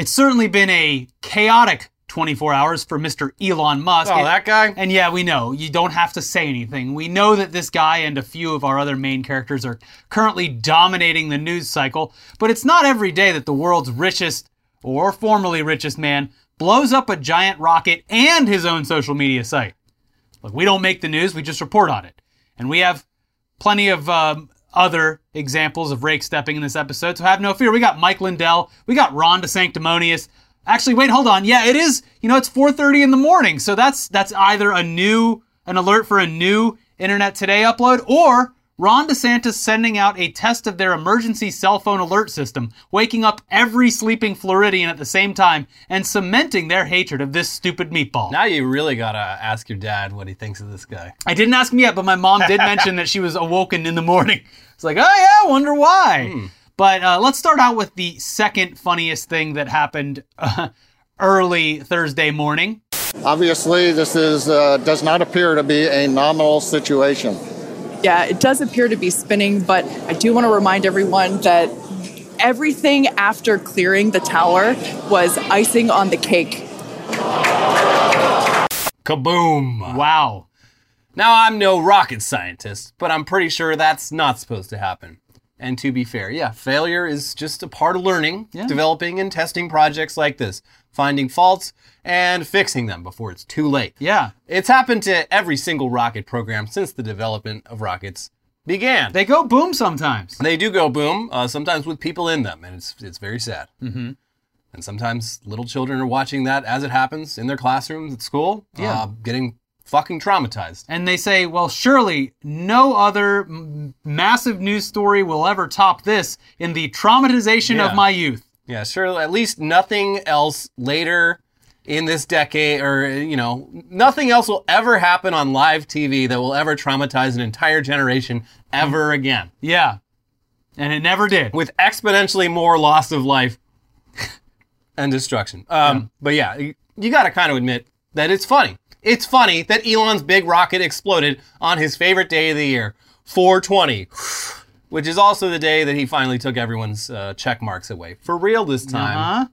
It's certainly been a chaotic 24 hours for Mr. Elon Musk. Oh, that guy? And yeah, we know. You don't have to say anything. We know that this guy and a few of our other main characters are currently dominating the news cycle, but it's not every day that the world's richest or formerly richest man blows up a giant rocket and his own social media site. Look, we don't make the news, we just report on it. And we have plenty of um, other examples of rake stepping in this episode, so have no fear. We got Mike Lindell, we got Ron DeSanctimonious. Actually, wait, hold on. Yeah, it is. You know, it's 4:30 in the morning, so that's that's either a new an alert for a new Internet Today upload, or Ron DeSantis sending out a test of their emergency cell phone alert system, waking up every sleeping Floridian at the same time and cementing their hatred of this stupid meatball. Now you really gotta ask your dad what he thinks of this guy. I didn't ask him yet, but my mom did mention that she was awoken in the morning. It's like, oh yeah, I wonder why. But uh, let's start out with the second funniest thing that happened uh, early Thursday morning. Obviously, this is uh, does not appear to be a nominal situation. Yeah, it does appear to be spinning, but I do want to remind everyone that everything after clearing the tower was icing on the cake. Kaboom! Wow. Now I'm no rocket scientist, but I'm pretty sure that's not supposed to happen. And to be fair, yeah, failure is just a part of learning, Yeah. developing and testing projects like this, finding faults and fixing them before it's too late. Yeah. It's happened to every single rocket program since the development of rockets began. They go boom sometimes. They do go boom, uh, sometimes with people in them, and it's it's very sad. Mm-hmm. And sometimes little children are watching that as it happens in their classrooms at school, Yeah. uh, getting fucking traumatized. And they say, well, surely no other m- massive news story will ever top this in the traumatization Yeah. of my youth. Yeah, sure. At least nothing else later in this decade, or you know, nothing else will ever happen on live TV that will ever traumatize an entire generation ever again, Yeah. And it never did. with exponentially more loss of life and destruction. Um, But yeah, you, you got to kind of admit that it's funny. It's funny that Elon's big rocket exploded on his favorite day of the year, 420. Which is also the day that he finally took everyone's uh, check marks away for real this time. Huh?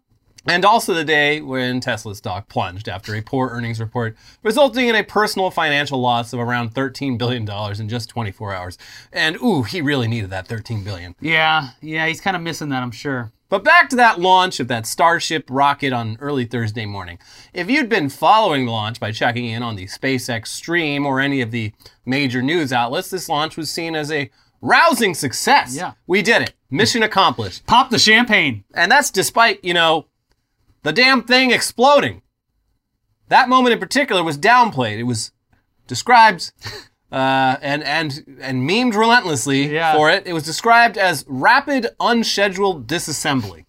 And also the day when Tesla's stock plunged after a poor earnings report, resulting in a personal financial loss of around $13 billion in just 24 hours. And ooh, he really needed that 13 billion. Yeah. Yeah. He's kind of missing that, I'm sure. But back to that launch of that Starship rocket on early Thursday morning. If you'd been following the launch by checking in on the SpaceX stream or any of the major news outlets, this launch was seen as a rousing success. Yeah. We did it. Mission accomplished. Pop the champagne. And that's despite, you know, the damn thing exploding. That moment in particular was downplayed. It was described uh, and and and memed relentlessly Yeah. for it. It was described as rapid, unscheduled disassembly.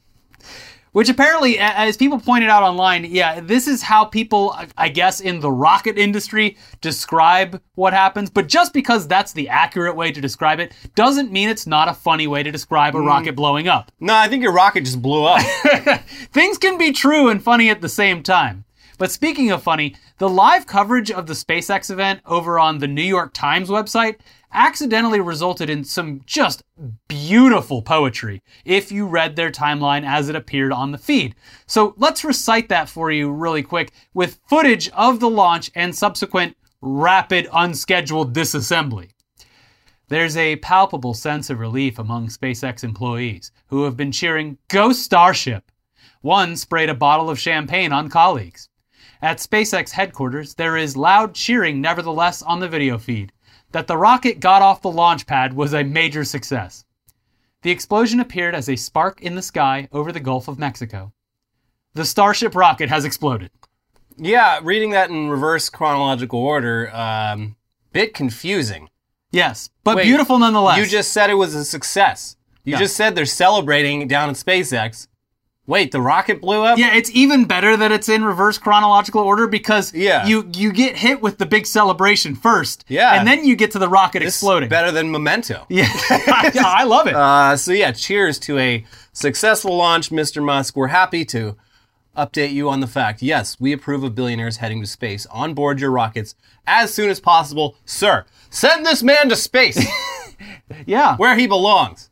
Which apparently, as people pointed out online, yeah, this is how people, I- guess, in the rocket industry describe what happens. But just because that's the accurate way to describe it doesn't mean it's not a funny way to describe a mm. rocket blowing up. No, I think your rocket just blew up. Things can be true and funny at the same time. But speaking of funny, the live coverage of the SpaceX event over on the New York Times website accidentally resulted in some just beautiful poetry if you read their timeline as it appeared on the feed. So let's recite that for you really quick with footage of the launch and subsequent rapid unscheduled disassembly. There's a palpable sense of relief among SpaceX employees who have been cheering, Go Starship! One sprayed a bottle of champagne on colleagues. At SpaceX headquarters, there is loud cheering nevertheless on the video feed. That the rocket got off the launch pad was a major success. The explosion appeared as a spark in the sky over the Gulf of Mexico. The Starship rocket has exploded. yeah, reading that in reverse chronological order, um, bit confusing. Yes, but Wait, beautiful nonetheless. You just said it was a success. You Yeah. just said they're celebrating down at SpaceX. Wait, the rocket blew up? Yeah, it's even better that it's in reverse chronological order because Yeah. you you get hit with the big celebration first, Yeah. and then you get to the rocket This is exploding. better than Memento. Yeah, yeah, I love it. Uh, so yeah, cheers to a successful launch, Mr. Musk. We're happy to update you on the fact. Yes, we approve of billionaires heading to space on board your rockets as soon as possible, sir. Send this man to space yeah, where he belongs.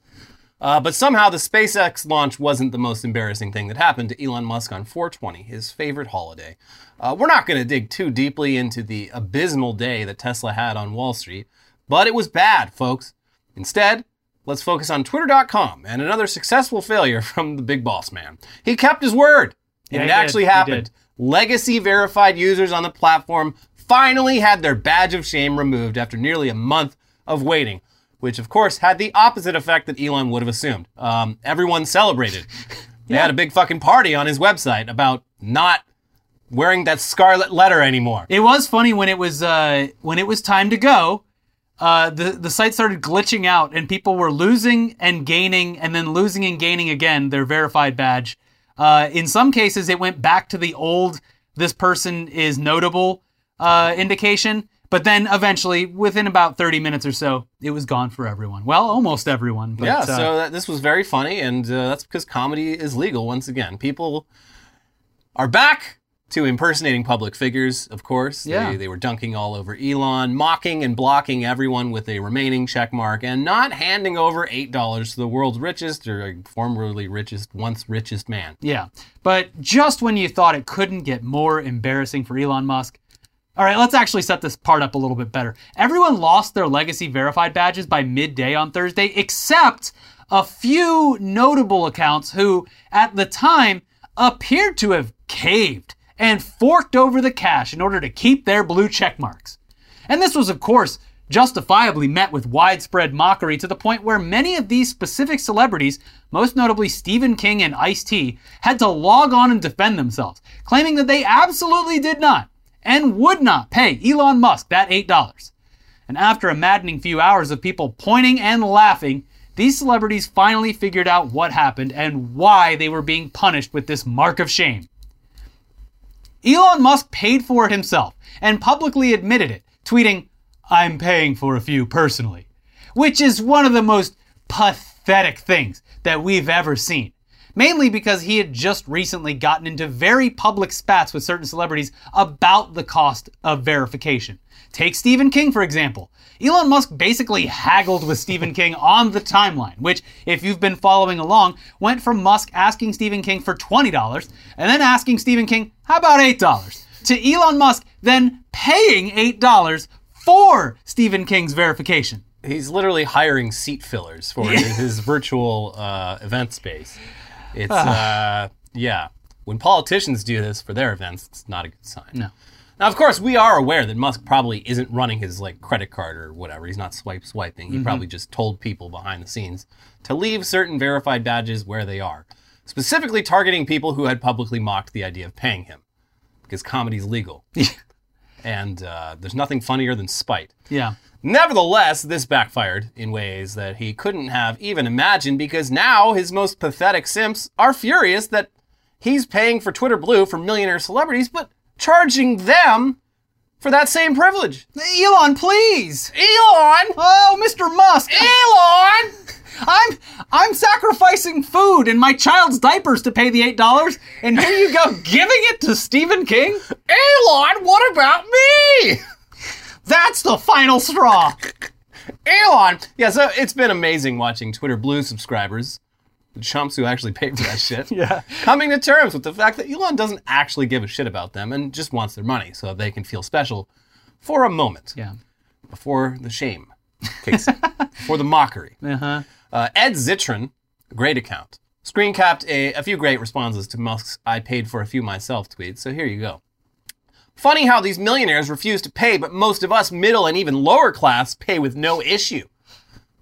Uh, but somehow the SpaceX launch wasn't the most embarrassing thing that happened to Elon Musk on 420, his favorite holiday. Uh, we're not going to dig too deeply into the abysmal day that Tesla had on Wall Street, but it was bad, folks. Instead, let's focus on Twitter.com and another successful failure from the big boss man. He kept his word, and Yeah, it actually did. Happened. Legacy verified users on the platform finally had their badge of shame removed after nearly a month of waiting, which of course had the opposite effect that Elon would have assumed. Um, everyone celebrated. They had a big fucking party on his website about not wearing that scarlet letter anymore. It was funny when it was uh, when it was time to go. Uh, the the site started glitching out, and people were losing and gaining, and then losing and gaining again their verified badge. Uh, in some cases, it went back to the old "this person is notable" uh, indication, but then eventually, within about thirty minutes or so, it was gone for everyone. Well, almost everyone. But, yeah, uh, so that, this was very funny, and uh, that's because comedy is legal once again. People are back to impersonating public figures, of course. Yeah. They, they were dunking all over Elon, mocking and blocking everyone with a remaining check mark, and not handing over $8 to the world's richest or formerly richest, once richest man. Yeah. But just when you thought it couldn't get more embarrassing for Elon Musk, all right, let's actually set this part up a little bit better. Everyone lost their legacy verified badges by midday on Thursday, except a few notable accounts who, at the time, appeared to have caved and forked over the cash in order to keep their blue check marks. And this was, of course, justifiably met with widespread mockery to the point where many of these specific celebrities, most notably Stephen King and Ice T, had to log on and defend themselves, claiming that they absolutely did not and would not pay Elon Musk that $8. And after a maddening few hours of people pointing and laughing, these celebrities finally figured out what happened and why they were being punished with this mark of shame. Elon Musk paid for it himself and publicly admitted it, tweeting, I'm paying for a few personally, which is one of the most pathetic things that we've ever seen. Mainly because he had just recently gotten into very public spats with certain celebrities about the cost of verification. Take Stephen King, for example. Elon Musk basically haggled with Stephen King on the timeline, which, if you've been following along, went from Musk asking Stephen King for $20 and then asking Stephen King, how about $8? to Elon Musk then paying $8 for Stephen King's verification. He's literally hiring seat fillers for his virtual uh, event space. It's, uh, yeah. When politicians do this for their events, it's not a good sign. No. Now, of course, we are aware that Musk probably isn't running his like credit card or whatever. He's not swipe swiping. He probably just told people behind the scenes to leave certain verified badges where they are, specifically targeting people who had publicly mocked the idea of paying him, because comedy's legal, and uh, there's nothing funnier than spite. Yeah. Nevertheless, this backfired in ways that he couldn't have even imagined because now his most pathetic simps are furious that he's paying for Twitter Blue for millionaire celebrities, but charging them for that same privilege. Elon, please! Elon! Oh, Mr. Musk! Elon! I'm I'm sacrificing food and my child's diapers to pay the eight dollars, and here you go giving it to Stephen King. Elon, what about me? That's the final straw. Elon! Yeah, so it's been amazing watching Twitter Blue subscribers, the chumps who actually pay for that shit, Yeah. coming to terms with the fact that Elon doesn't actually give a shit about them and just wants their money so they can feel special for a moment Yeah. before the shame kicks in, before the mockery. Uh huh. Uh, Ed Zitron, great account, screen capped a, a few great responses to Musk's I paid for a few myself tweet, so here you go. Funny how these millionaires refuse to pay, but most of us middle and even lower class pay with no issue.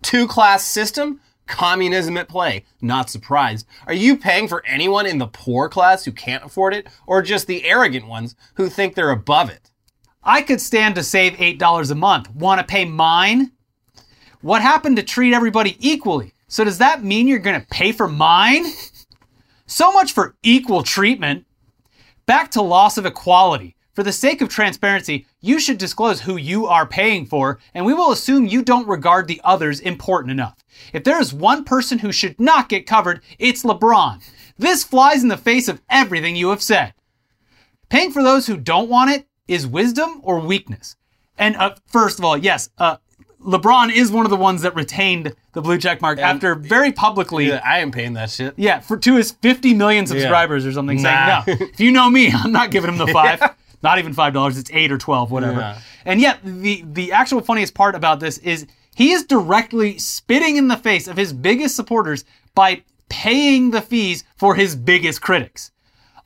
Two class system? Communism at play. Not surprised. Are you paying for anyone in the poor class who can't afford it, or just the arrogant ones who think they're above it? I could stand to save eight dollars a month. Want to pay mine? What happened to treat everybody equally? So does that mean you're going to pay for mine? So much for equal treatment. Back to loss of equality. For the sake of transparency, you should disclose who you are paying for, and we will assume you don't regard the others important enough. If there is one person who should not get covered, it's LeBron. This flies in the face of everything you have said. Paying for those who don't want it is wisdom or weakness. And uh, first of all, yes, uh, LeBron is one of the ones that retained the blue check mark after very publicly. Yeah, I am paying that shit. Yeah, for to his 50 million subscribers or something, Nah. saying no. If you know me, I'm not giving him the five. Not even five dollars. It's eight or twelve, whatever. Yeah. And yet, the the actual funniest part about this is he is directly spitting in the face of his biggest supporters by paying the fees for his biggest critics.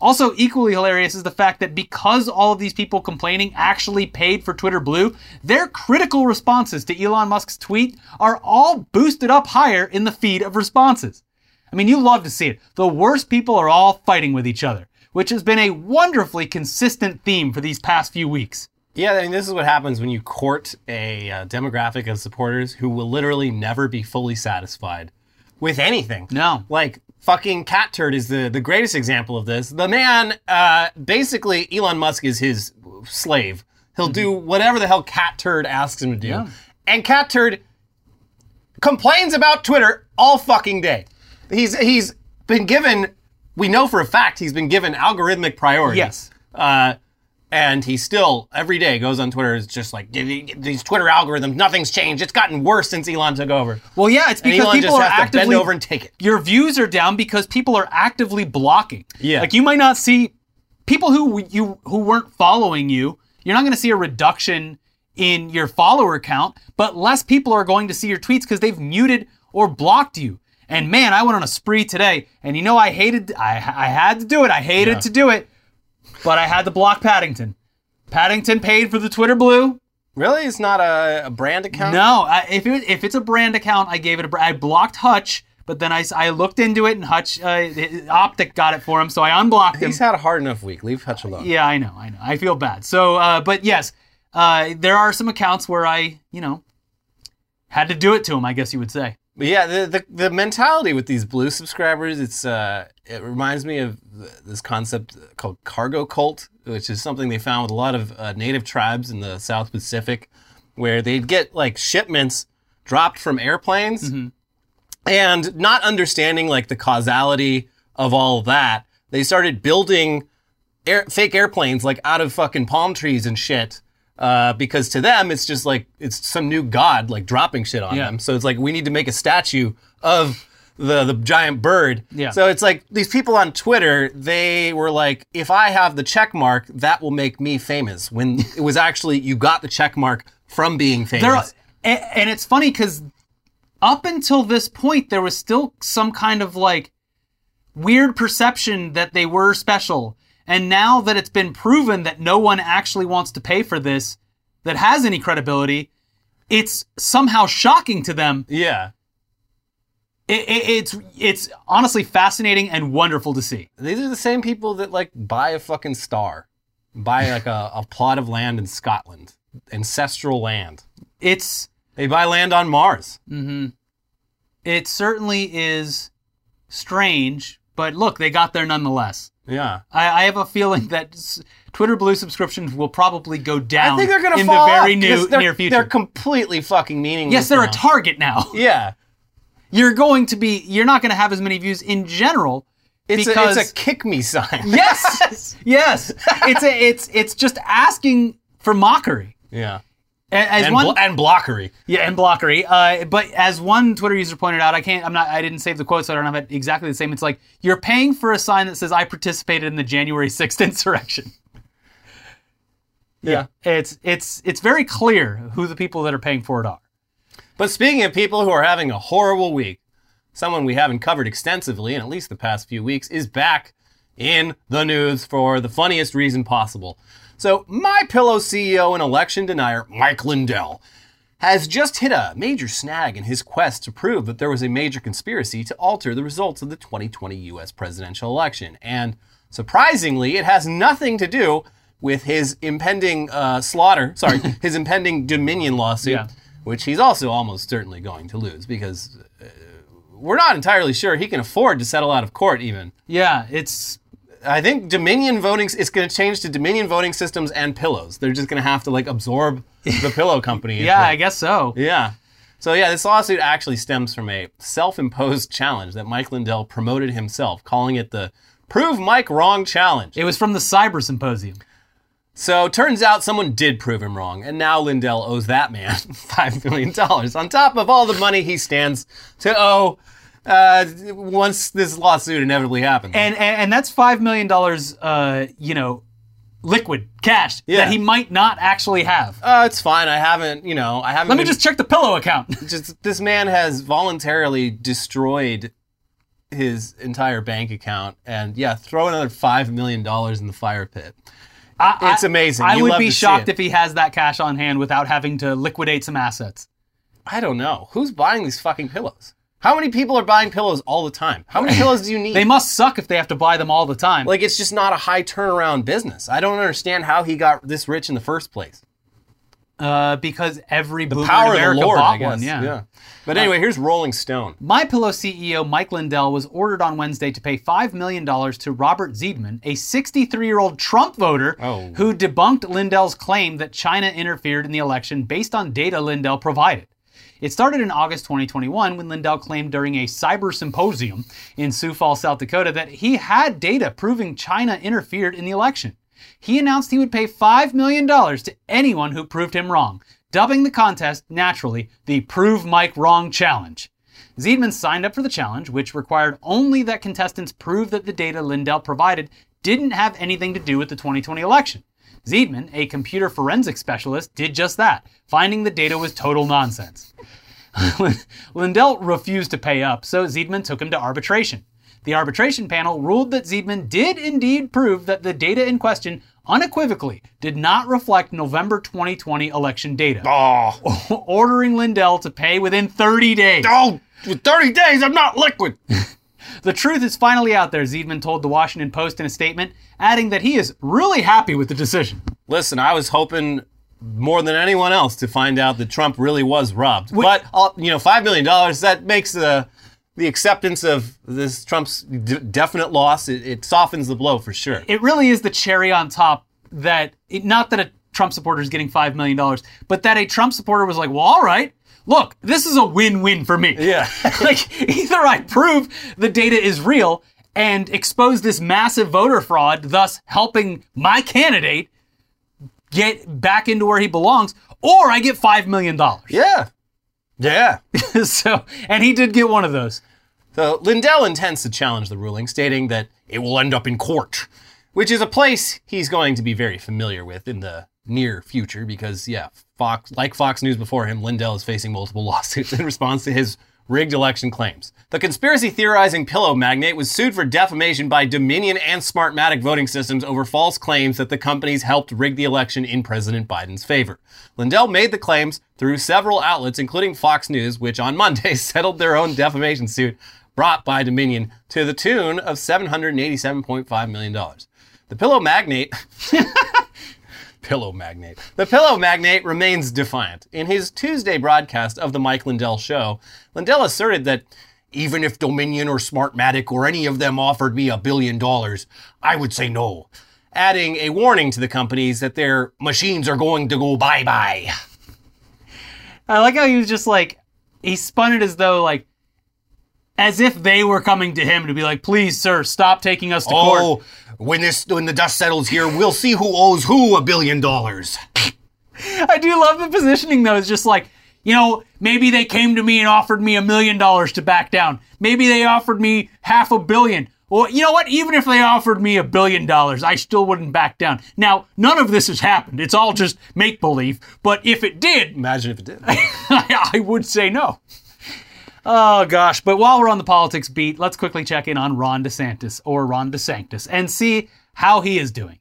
Also, equally hilarious is the fact that because all of these people complaining actually paid for Twitter Blue, their critical responses to Elon Musk's tweet are all boosted up higher in the feed of responses. I mean, you love to see it. The worst people are all fighting with each other, which has been a wonderfully consistent theme for these past few weeks. Yeah, I mean, this is what happens when you court a uh, demographic of supporters who will literally never be fully satisfied with anything. No. Like, fucking Catturd is the, the greatest example of this. The man, uh, basically, Elon Musk is his slave. He'll do whatever the hell Catturd asks him to do. Yeah. And Catturd complains about Twitter all fucking day. He's he's been given, we know for a fact, he's been given algorithmic priority. Yes. Uh, and he still every day goes on Twitter is just like these Twitter algorithms. Nothing's changed. It's gotten worse since Elon took over. Well, yeah, it's because people just are has to actively bend over and take it. Your views are down because people are actively blocking. Yeah. like you might not see people who you who weren't following you. You're not going to see a reduction in your follower count, but less people are going to see your tweets because they've muted or blocked you. And man, I went on a spree today, and you know I hated. I I had to do it. I hated Yeah. to do it, but I had to block Paddington. Paddington paid for the Twitter Blue. Really, it's not a, a brand account. No, I, if it, if it's a brand account, I gave it a. I blocked Hutch, but then I, I looked into it and Hutch uh, Optic got it for him, so I unblocked him. He's had a hard enough week. Leave Hutch alone. Yeah, I know, I know. I feel bad. So, uh, but yes, uh, there are some accounts where I, you know, had to do it to him. I guess you would say. But yeah, the, the the mentality with these blue subscribers, it's uh, it reminds me of this concept called cargo cult, which is something they found with a lot of uh, native tribes in the South Pacific, where they'd get like shipments dropped from airplanes, and not understanding like the causality of all that, they started building air, fake airplanes like out of fucking palm trees and shit. Uh, because to them, it's just like it's some new god like dropping shit on Yeah. them. So it's like we need to make a statue of the the giant bird. Yeah. So it's like these people on Twitter, they were like, if I have the check mark, that will make me famous. When it was actually you got the check mark from being There, famous. and, and it's funny because up until this point, there was still some kind of like weird perception that they were special. And now that it's been proven that no one actually wants to pay for this, that has any credibility, it's somehow shocking to them. yeah. It, it, it's it's honestly fascinating and wonderful to see. These are the same people that like buy a fucking star, buy like a, a plot of land in Scotland, ancestral land. It's They buy land on Mars. Mm-hmm. it certainly is strange, but look, they got there nonetheless. Yeah. I, I have a feeling that s- Twitter Blue subscriptions will probably go down. I think they're gonna in fall the very off new they're, near future. They're completely fucking meaningless. yes, they're a target now. Yeah. You're going to be. You're not going to have as many views in general. It's because a, it's a kick me sign. yes, yes. It's a. It's it's just asking for mockery. yeah. As And, one, blo- and blockery. Yeah, and blockery. Uh, but as one Twitter user pointed out, I can't. I'm not. I didn't save the quote, so I don't have it exactly the same. It's like you're paying for a sign that says "I participated in the January 6th insurrection." Yeah. It's it's it's very clear who the people that are paying for it are. But speaking of people who are having a horrible week, someone we haven't covered extensively in at least the past few weeks is back in the news for the funniest reason possible. So, My Pillow CEO and election denier Mike Lindell has just hit a major snag in his quest to prove that there was a major conspiracy to alter the results of the 2020 US presidential election. And surprisingly, it has nothing to do with his impending uh, slaughter, sorry, his impending Dominion lawsuit, Yeah. which he's also almost certainly going to lose because uh, we're not entirely sure he can afford to settle out of court even. Yeah, it's I think Dominion voting is going to change to Dominion voting systems and pillows. They're just going to have to like absorb the pillow company. yeah. I guess so. Yeah. So yeah, this lawsuit actually stems from a self-imposed challenge that Mike Lindell promoted himself, calling it the "Prove Mike Wrong Challenge." It was from the Cyber Symposium. So turns out someone did prove him wrong, and now Lindell owes that man five million dollars on top of all the money he stands to owe uh, once this lawsuit inevitably happens. And, and and that's five million dollars, uh, you know, liquid cash Yeah. that he might not actually have. uh, it's fine. I haven't, you know, I haven't. Let me been- just check the pillow account. just this man has voluntarily destroyed his entire bank account, and yeah, throw another five million dollars in the fire pit. I- It's amazing. I You would be shocked if he has that cash on hand without having to liquidate some assets. I don't know who's buying these fucking pillows. How many people are buying pillows all the time? How many pillows do you need? They must suck if they have to buy them all the time. like it's just not a high turnaround business. I don't understand how he got this rich in the first place. uh, because every boomer Power in of the Lord, bought I guess. one. Yeah. But anyway, here's Rolling Stone. My Pillow CEO Mike Lindell was ordered on Wednesday to pay $5 million to Robert Zeidman, a 63 year old Trump voter Oh. who debunked Lindell's claim that China interfered in the election based on data Lindell provided. It started in August 2021 when Lindell claimed during a cyber symposium in Sioux Falls, South Dakota, that he had data proving China interfered in the election. He announced he would pay $5 million to anyone who proved him wrong, dubbing the contest, naturally, the Prove Mike Wrong Challenge. Zeidman signed up for the challenge, which required only that contestants prove that the data Lindell provided didn't have anything to do with the 2020 election. Zeidman, a computer forensic specialist, did just that, finding the data was total nonsense. Lindell refused to pay up, so Zeidman took him to arbitration. The arbitration panel ruled that Zeidman did indeed prove that the data in question unequivocally did not reflect November 2020 election data, Oh, ordering Lindell to pay within 30 days. oh, with 30 days, I'm not liquid. The truth is finally out there, Zeidman told the Washington Post in a statement, adding that he is really happy with the decision. Listen, I was hoping more than anyone else to find out that Trump really was robbed. but uh, you know, five million dollars that makes the the acceptance of this Trump's d- definite loss. It, it softens the blow for sure. It really is the cherry on top that, it, not that a Trump supporter is getting $5 million, but that a Trump supporter was like, well, all right, look, this is a win win for me. Yeah. like, either I prove the data is real and expose this massive voter fraud, thus helping my candidate get back into where he belongs, or I get $5 million. yeah, yeah. so, and he did get one of those. So Lindell intends to challenge the ruling, stating that it will end up in court, which is a place he's going to be very familiar with in the near future because, yeah, Fox, like Fox News before him, Lindell is facing multiple lawsuits in response to his rigged election claims. The conspiracy theorizing pillow magnate was sued for defamation by Dominion and Smartmatic voting systems over false claims that the companies helped rig the election in President Biden's favor. Lindell made the claims through several outlets, including Fox News, which on Monday settled their own defamation suit brought by Dominion to the tune of $787.5 million. The pillow magnate pillow magnate. The pillow magnate remains defiant. In his Tuesday broadcast of the Mike Lindell show, Lindell asserted that even if Dominion or Smartmatic or any of them offered me a billion dollars, I would say no, adding a warning to the companies that their machines are going to go bye-bye. I like how he was just like, he spun it as though, like, as if they were coming to him to be like, please, sir, stop taking us to oh, court. Oh, when this when the dust settles here, we'll see who owes who a billion dollars. I do love the positioning though. It's just like, you know, maybe they came to me and offered me a million dollars to back down. Maybe they offered me half a billion. Well, you know what? Even if they offered me a billion dollars, I still wouldn't back down. Now, none of this has happened. It's all just make believe. But if it did, Imagine if it did. I would say no. Oh gosh, but while we're on the politics beat, let's quickly check in on Ron DeSantis or Ron DeSanctis and see how he is doing.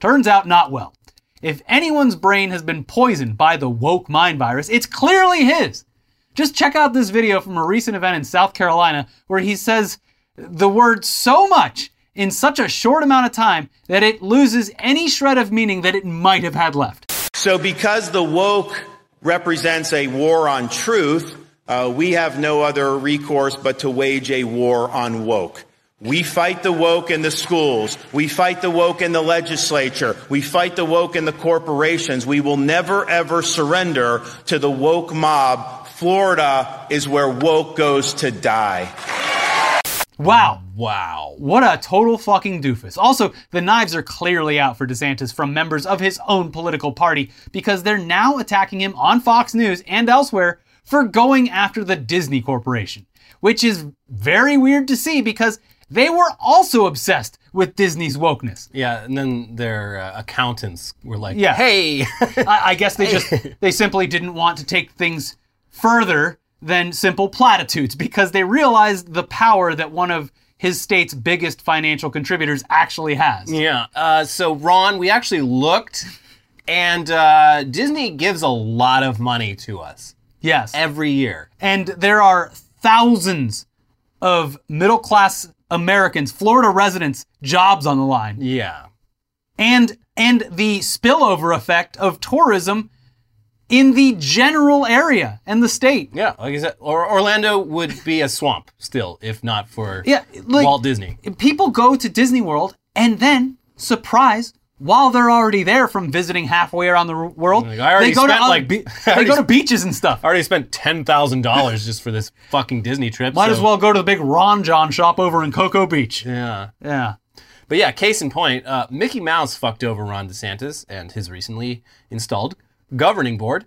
Turns out not well. If anyone's brain has been poisoned by the woke mind virus, it's clearly his. Just check out this video from a recent event in South Carolina where he says the word so much in such a short amount of time that it loses any shred of meaning that it might have had left. So, because the woke represents a war on truth, uh, we have no other recourse but to wage a war on woke. We fight the woke in the schools. We fight the woke in the legislature. We fight the woke in the corporations. We will never ever surrender to the woke mob. Florida is where woke goes to die. Wow. Wow. What a total fucking doofus. Also, the knives are clearly out for DeSantis from members of his own political party because they're now attacking him on Fox News and elsewhere for going after the Disney Corporation, which is very weird to see because they were also obsessed with Disney's wokeness. Yeah, and then their uh, accountants were like, Yeah. "Hey, I, I guess they just they simply didn't want to take things further than simple platitudes because they realized the power that one of his state's biggest financial contributors actually has. Yeah. Uh, so, Ron, we actually looked, and uh, Disney gives a lot of money to us Yes. every year. And there are thousands of middle class Americans, Florida residents, jobs on the line. Yeah. And and the spillover effect of tourism in the general area and the state. Yeah. Like I said, or Orlando would be a swamp still, if not for Yeah, like- Walt Disney. people go to Disney World and then, surprise, while they're already there from visiting halfway around the world, Like, they go to like, be- they go to beaches and stuff. I already spent ten thousand dollars just for this fucking Disney trip. Might so- as well go to the big Ron Jon shop over in Cocoa Beach. Yeah. Yeah. But yeah, case in point, uh, Mickey Mouse fucked over Ron DeSantis and his recently installed governing board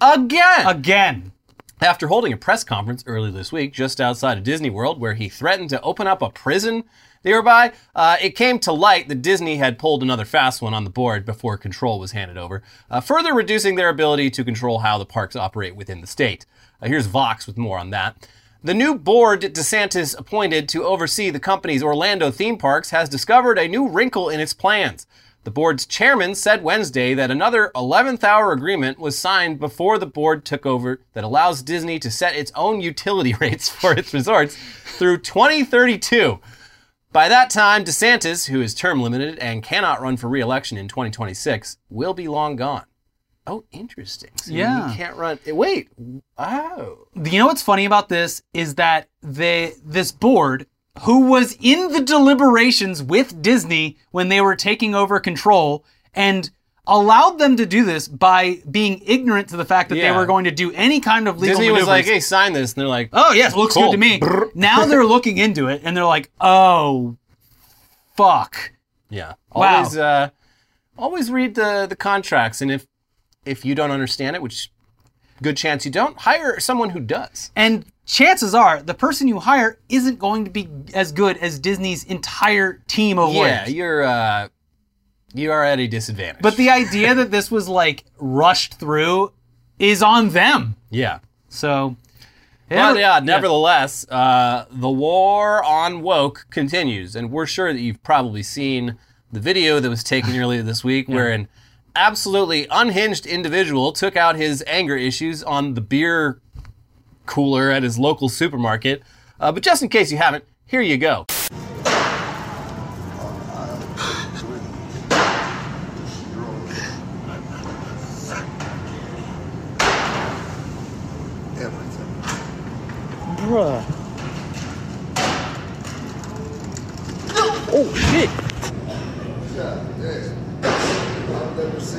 again. Again. After holding a press conference early this week just outside of Disney World, where he threatened to open up a prison nearby, uh, it came to light that Disney had pulled another fast one on the board before control was handed over, uh, further reducing their ability to control how the parks operate within the state. Uh, here's Vox with more on that. The new board DeSantis appointed to oversee the company's Orlando theme parks has discovered a new wrinkle in its plans. The board's chairman said Wednesday that another 11th hour agreement was signed before the board took over that allows Disney to set its own utility rates for its resorts through 2032. By that time, DeSantis, who is term limited and cannot run for re-election in 2026, will be long gone. Oh, interesting. So Yeah. he can't run. Wait. Oh. You know what's funny about this is that they this board who was in the deliberations with Disney when they were taking over control and allowed them to do this by being ignorant to the fact that Yeah. they were going to do any kind of legal Disney was maneuvers. like, "Hey, sign this," and they're like, Oh yes, looks Cool. good to me. now they're looking into it and they're like, oh, fuck. Yeah. Wow. Always uh always read the the contracts and if if you don't understand it, which good chance you don't, hire someone who does. And chances are the person you hire isn't going to be as good as Disney's entire team of Yeah, lawyers. you're uh you are at a disadvantage. But the idea that this was like rushed through is on them. yeah. So, But yeah, nevertheless, uh, the war on woke continues, and we're sure that you've probably seen the video that was taken earlier this week, where an absolutely unhinged individual took out his anger issues on the beer cooler at his local supermarket. Uh, but just in case you haven't, here you go. Bruh. Oh shit!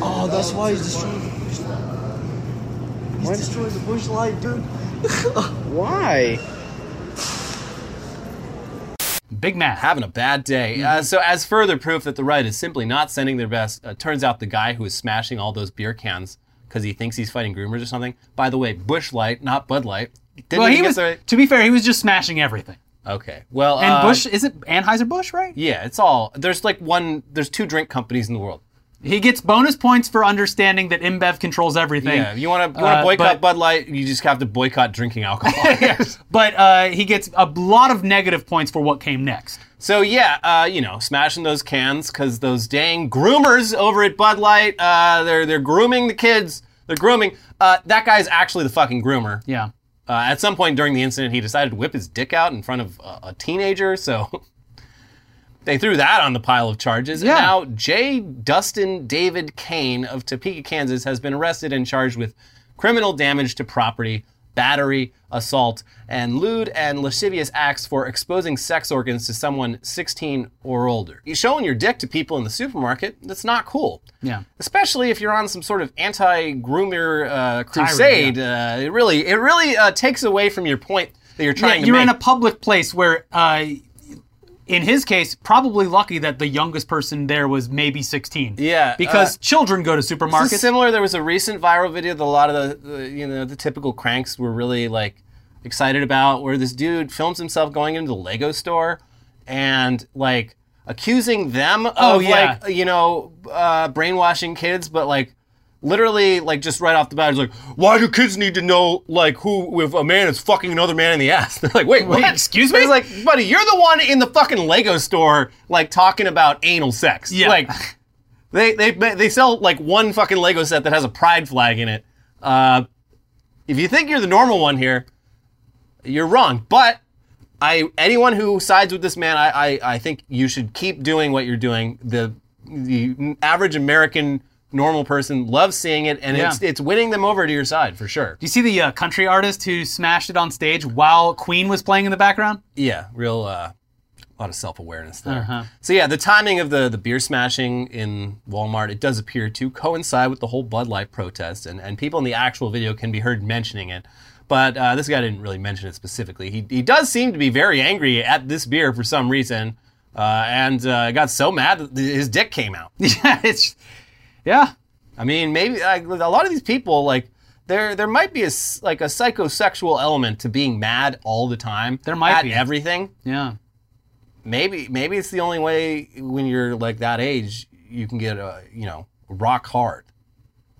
Oh, that's why he's destroying the Busch Light. He's destroying the Busch Light, dude. why? Big Mac. having a bad day. Uh, so, as further proof that the right is simply not sending their best, uh, turns out the guy who is smashing all those beer cans because he thinks he's fighting groomers or something. By the way, Busch Light, not Bud Light. Didn't well, he was. the- To be fair, he was just smashing everything. Okay. Well, And uh, Busch is it Anheuser Busch, right? Yeah, it's all. There's like one. There's two drink companies in the world. He gets bonus points for understanding that InBev controls everything. Yeah. You want to you want to Uh, boycott but- Bud Light? You just have to boycott drinking alcohol. But uh, he gets a lot of negative points for what came next. So yeah, uh, you know, smashing those cans because those dang groomers over at Bud Light, uh, they're they're grooming the kids. They're grooming. Uh, that guy's actually the fucking groomer. Yeah. Uh, at some point during the incident, he decided to whip his dick out in front of a, a teenager. So they threw that on the pile of charges. Yeah. And now J. Dustin David Kane of Topeka, Kansas, has been arrested and charged with criminal damage to property, battery, assault, and lewd and lascivious acts for exposing sex organs to someone 16 or older. You showing your dick to people in the supermarket, that's not cool. Yeah. Especially if you're on some sort of anti-groomer uh, crusade, uh, it really it really uh, takes away from your point that you're trying Yeah, to you're in a public place where, uh, in his case, probably lucky that the youngest person there was maybe 16. Yeah, Because uh, children go to supermarkets. similar. There was a recent viral video that a lot of the, the you know the typical cranks were really like excited about, where this dude films himself going into the Lego store and like accusing them of Oh, yeah. like you know uh, brainwashing kids, but like literally like just right off the bat, he's like, "Why do kids need to know like who if a man is fucking another man in the ass?" They're like, "Wait, what? excuse me? He's like, "Buddy, you're the one in the fucking Lego store like talking about anal sex." Yeah. like. They, they they sell like one fucking Lego set that has a pride flag in it. Uh, if you think you're the normal one here, you're wrong. But I anyone who sides with this man, I, I, I think you should keep doing what you're doing. The the average American normal person loves seeing it, and it's Yeah. it's winning them over to your side for sure. Do you see the uh, country artist who smashed it on stage while Queen was playing in the background? Yeah, real uh, a lot of self awareness there. Uh-huh. So yeah, the timing of the the beer smashing in Walmart it does appear to coincide with the whole Bud Light protest, and and people in the actual video can be heard mentioning it. But uh, this guy didn't really mention it specifically. He he does seem to be very angry at this beer for some reason, uh, and uh, got so mad that his dick came out. yeah, it's yeah. I mean, maybe like, a lot of these people like. There, there might be a like a psychosexual element to being mad all the time. There might at be. everything. Yeah. maybe maybe it's the only way when you're like that age you can get a you know rock hard.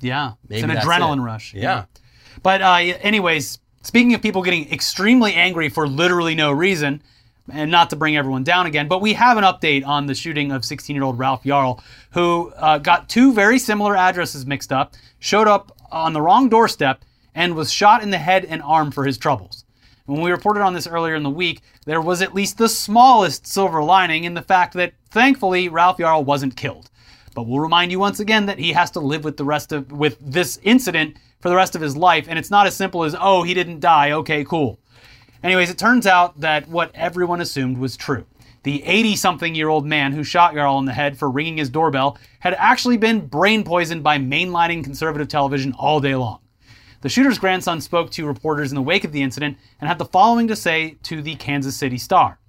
Yeah. Maybe it's an adrenaline it. rush. Yeah. But uh, anyways, speaking of people getting extremely angry for literally no reason, and not to bring everyone down again, but we have an update on the shooting of 16-year-old Ralph Yarl, who uh, got two very similar addresses mixed up, showed up on the wrong doorstep, and was shot in the head and arm for his troubles. When we reported on this earlier in the week, there was at least the smallest silver lining in the fact that, thankfully, Ralph Yarl wasn't killed. But we'll remind you once again that he has to live with the rest of with this incident for the rest of his life, and it's not as simple as oh he didn't die, okay cool. Anyways, it turns out that what everyone assumed was true. The 80 something year old man who shot Yarl in the head for ringing his doorbell had actually been brain poisoned by mainlining conservative television all day long. The shooter's grandson spoke to reporters in the wake of the incident and had the following to say to the Kansas City Star.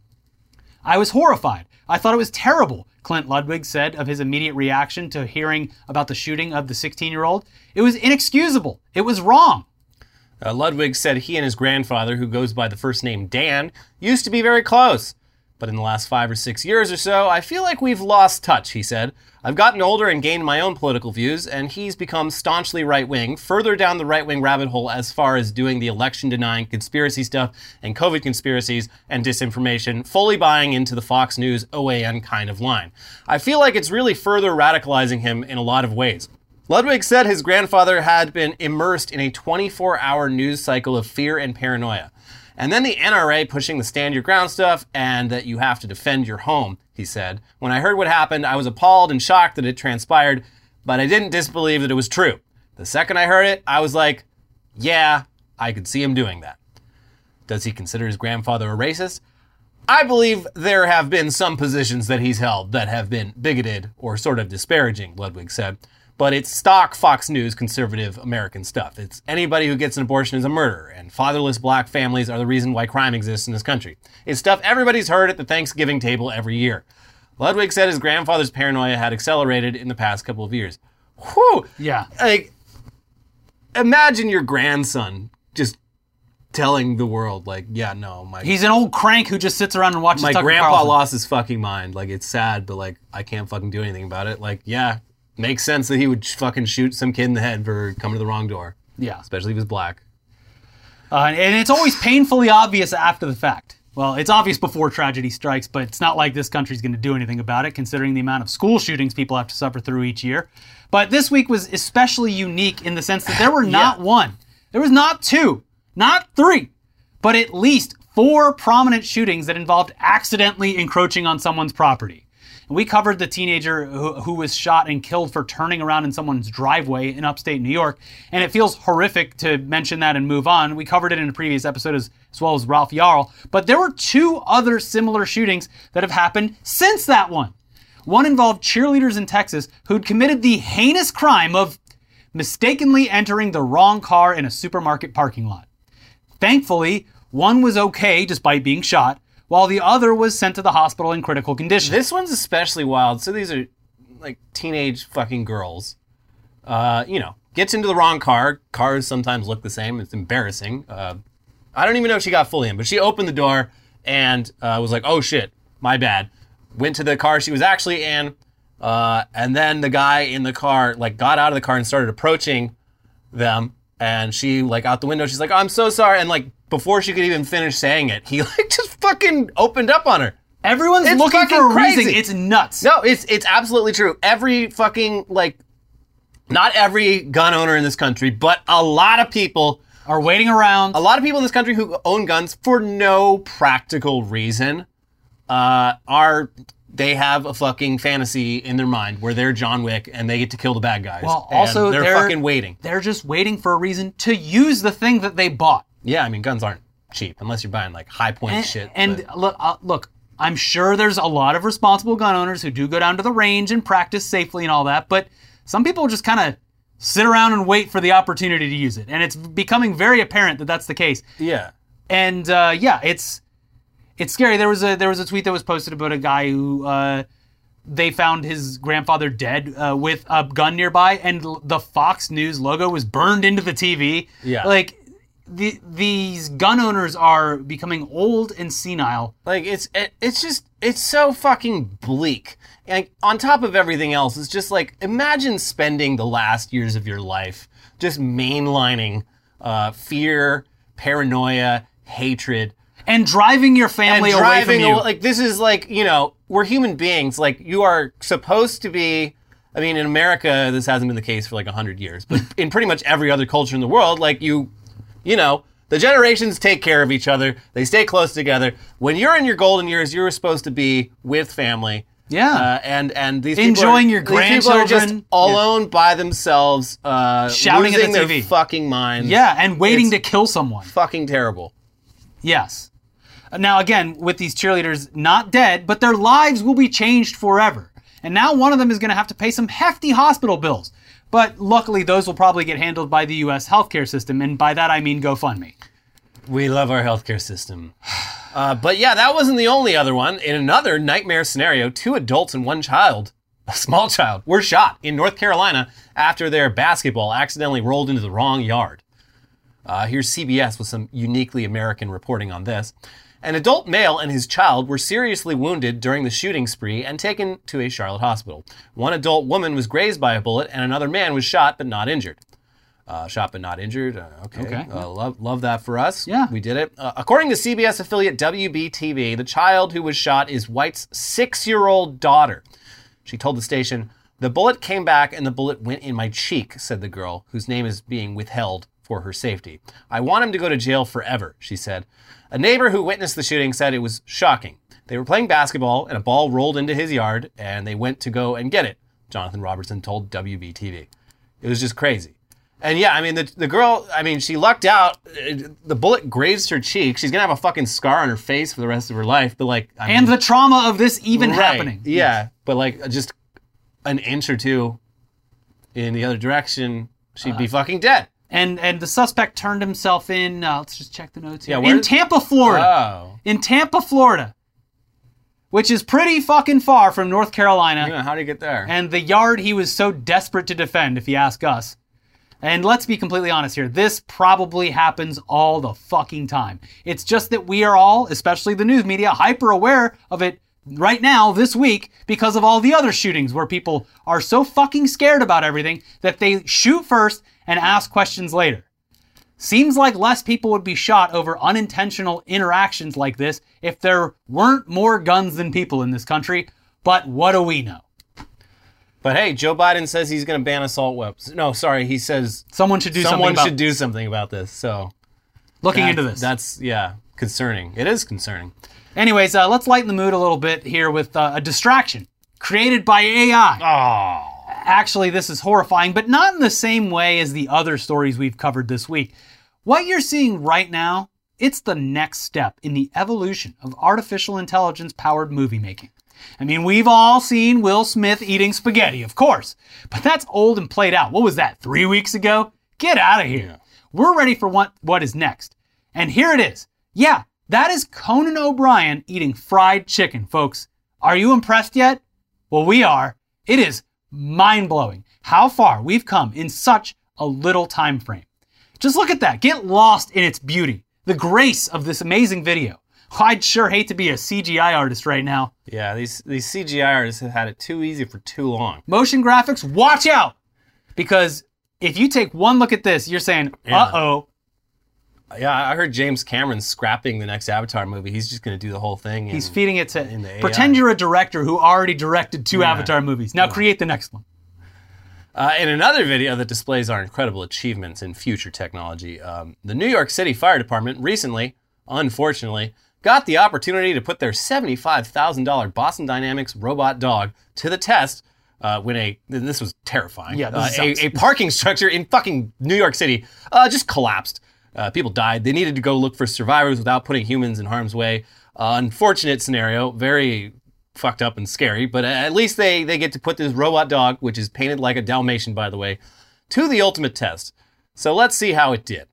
I was horrified. I thought it was terrible, Clint Ludwig said of his immediate reaction to hearing about the shooting of the 16 year old. It was inexcusable. It was wrong. Uh, Ludwig said he and his grandfather, who goes by the first name Dan, used to be very close. But in the last five or six years or so, I feel like we've lost touch, he said. I've gotten older and gained my own political views, and he's become staunchly right wing, further down the right wing rabbit hole as far as doing the election denying conspiracy stuff and COVID conspiracies and disinformation, fully buying into the Fox News OAN kind of line. I feel like it's really further radicalizing him in a lot of ways. Ludwig said his grandfather had been immersed in a 24 hour news cycle of fear and paranoia. And then the NRA pushing the stand your ground stuff and that you have to defend your home, he said. When I heard what happened, I was appalled and shocked that it transpired, but I didn't disbelieve that it was true. The second I heard it, I was like, yeah, I could see him doing that. Does he consider his grandfather a racist? I believe there have been some positions that he's held that have been bigoted or sort of disparaging, Ludwig said. But it's stock Fox News conservative American stuff. It's anybody who gets an abortion is a murderer, and fatherless black families are the reason why crime exists in this country. It's stuff everybody's heard at the Thanksgiving table every year. Ludwig said his grandfather's paranoia had accelerated in the past couple of years. Whew! Yeah. Like, imagine your grandson just telling the world, like, yeah, no, my He's an old crank who just sits around and watches my Tucker grandpa Carlson. lost his fucking mind. Like it's sad, but like I can't fucking do anything about it. Like yeah, makes sense that he would fucking shoot some kid in the head for coming to the wrong door, Yeah. especially if he was black. Uh, and it's always painfully obvious after the fact. Well, it's obvious before tragedy strikes, but it's not like this country's going to do anything about it, considering the amount of school shootings people have to suffer through each year. But this week was especially unique in the sense that there were not one, there was not two, not three, but at least four prominent shootings that involved accidentally encroaching on someone's property. And we covered the teenager who, who was shot and killed for turning around in someone's driveway in upstate New York. And it feels horrific to mention that and move on. We covered it in a previous episode as, as well as Ralph Yarl. But there were two other similar shootings that have happened since that one. One involved cheerleaders in Texas who'd committed the heinous crime of mistakenly entering the wrong car in a supermarket parking lot. Thankfully, One was okay despite being shot, while the other was sent to the hospital in critical condition. This one's especially wild. So these are like teenage fucking girls. Uh, you know, gets into the wrong car. Cars sometimes look the same. It's embarrassing. Uh, I don't even know if she got fully in, but she opened the door and uh, was like, "Oh shit, my bad." Went to the car she was actually in, uh, and then the guy in the car like got out of the car and started approaching them. And she like out the window, she's like, "I'm so sorry," and like before she could even finish saying it, he like just fucking opened up on her. Everyone's It's looking for a reason. It's nuts. No, it's it's absolutely true. Every fucking like, not every gun owner in this country, but a lot of people, Are waiting around. a lot of people in this country who own guns for no practical reason, uh, are they have a fucking fantasy in their mind where they're John Wick and they get to kill the bad guys. Well, And also they're, they're fucking waiting. They're just waiting for a reason to use the thing that they bought. Yeah, I mean guns aren't cheap unless you're buying like Hi-Point And, shit. and but- look, uh, look, I'm sure there's a lot of responsible gun owners who do go down to the range and practice safely and all that, but some people just kind of sit around and wait for the opportunity to use it, and it's becoming very apparent that that's the case. yeah. And uh, yeah, it's it's scary. There was a there was a tweet that was posted about a guy who uh, they found his grandfather dead uh, with a gun nearby, and l- the Fox News logo was burned into the TV. Yeah. like the, these gun owners are becoming old and senile. Like it's it, it's just it's so fucking bleak. And on top of everything else, it's just like imagine spending the last years of your life just mainlining uh, fear, paranoia, hatred, And driving your family and away driving from you. like this is like you know we're human beings. Like you are supposed to be. I mean, in America, this hasn't been the case for like hundred years, but in pretty much every other culture in the world, like you, you know, the generations take care of each other. They stay close together. When you're in your golden years, you're supposed to be with family. Yeah. uh, and and these people Enjoying are- your these people are just grandchildren. alone by themselves, uh, Shouting at the their TV. fucking minds. yeah, and waiting It's to kill someone. fucking terrible. Yes. Now, again, with these cheerleaders not dead, but their lives will be changed forever. And now one of them is going to have to pay some hefty hospital bills. But luckily, those will probably get handled by the U.S. healthcare system, and by that I mean GoFundMe. We love our healthcare system. Uh, but yeah, that wasn't the only other one. In another nightmare scenario, two adults and one child, a small child, were shot in North Carolina after their basketball accidentally rolled into the wrong yard. Uh, here's CBS with some uniquely American reporting on this. An adult male and his child were seriously wounded during the shooting spree and taken to a Charlotte hospital. One adult woman was grazed by a bullet, and another man was shot but not injured. Uh, shot but not injured. Uh, okay. Okay. Uh, love, love that for us. Yeah. We did it. Uh, according to CBS affiliate WBTV, the child who was shot is White's six year old daughter. She told the station, The bullet came back and the bullet went in my cheek, said the girl, whose name is being withheld for her safety. I want him to go to jail forever, she said. A neighbor who witnessed the shooting said it was shocking. They were playing basketball and a ball rolled into his yard and they went to go and get it, Jonathan Robertson told WBTV. It was just crazy. And yeah, I mean, the, the girl, I mean, she lucked out. Uh, The bullet grazed her cheek. She's going to have a fucking scar on her face for the rest of her life. But, like, I And mean, the trauma of this even right, happening. Yeah. But, like, just an inch or two in the other direction, she'd Uh-huh. be fucking dead. And and the suspect turned himself in. Uh, let's just check the notes here. Yeah, in Tampa, Florida. Oh. in Tampa, Florida, which is pretty fucking far from North Carolina. Yeah, how do you get there? and the yard he was so desperate to defend, if you ask us. And let's be completely honest here, this probably happens all the fucking time. It's just that we are all, especially the news media, hyper aware of it right now, this week, because of all the other shootings where people are so fucking scared about everything that they shoot first and ask questions later. Seems like less people would be shot over unintentional interactions like this if there weren't more guns than people in this country, but what do we know? but hey, Joe Biden says he's going to ban assault weapons. No, sorry, he says Someone should do something someone about should do something about this. So looking that- into this. That's, yeah, concerning. It is concerning. Anyways, uh, let's lighten the mood a little bit here with uh, a distraction created by AI. Oh. Actually, this is horrifying, but not in the same way as the other stories we've covered this week. What you're seeing right now, it's the next step in the evolution of artificial intelligence powered movie making. I mean, we've all seen Will Smith eating spaghetti, of course, but that's old and played out. What was that, three weeks ago? Get out of here. We're ready for what, what is next. And here it is Yeah, that is Conan O'Brien eating fried chicken, folks. Are you impressed yet? Well, we are. It is mind blowing how far we've come in such a little time frame. Just look at that. Get lost in its beauty, the grace of this amazing video. I'd sure hate to be a CGI artist right now. Yeah, these these CGI artists have had it too easy for too long. Motion graphics, watch out! Because if you take one look at this, you're saying, Yeah. uh oh. Yeah, I heard James Cameron scrapping the next Avatar movie. He's just going to do the whole thing. He's feeding it to. in the AI. Pretend you're a director who already directed two Yeah. Avatar movies. Now create the next one. Uh, in another video that displays our incredible achievements in future technology, um, the New York City Fire Department recently, unfortunately, got the opportunity to put their $75,000 Boston Dynamics robot dog to the test uh, when a, this was terrifying, Yeah, uh, a, a parking structure in fucking New York City uh, just collapsed. Uh, people died. They needed to go look for survivors without putting humans in harm's way. Uh, unfortunate scenario, very fucked up and scary, but at least they, they get to put this robot dog, which is painted like a Dalmatian, by the way, to the ultimate test. So let's see how it did.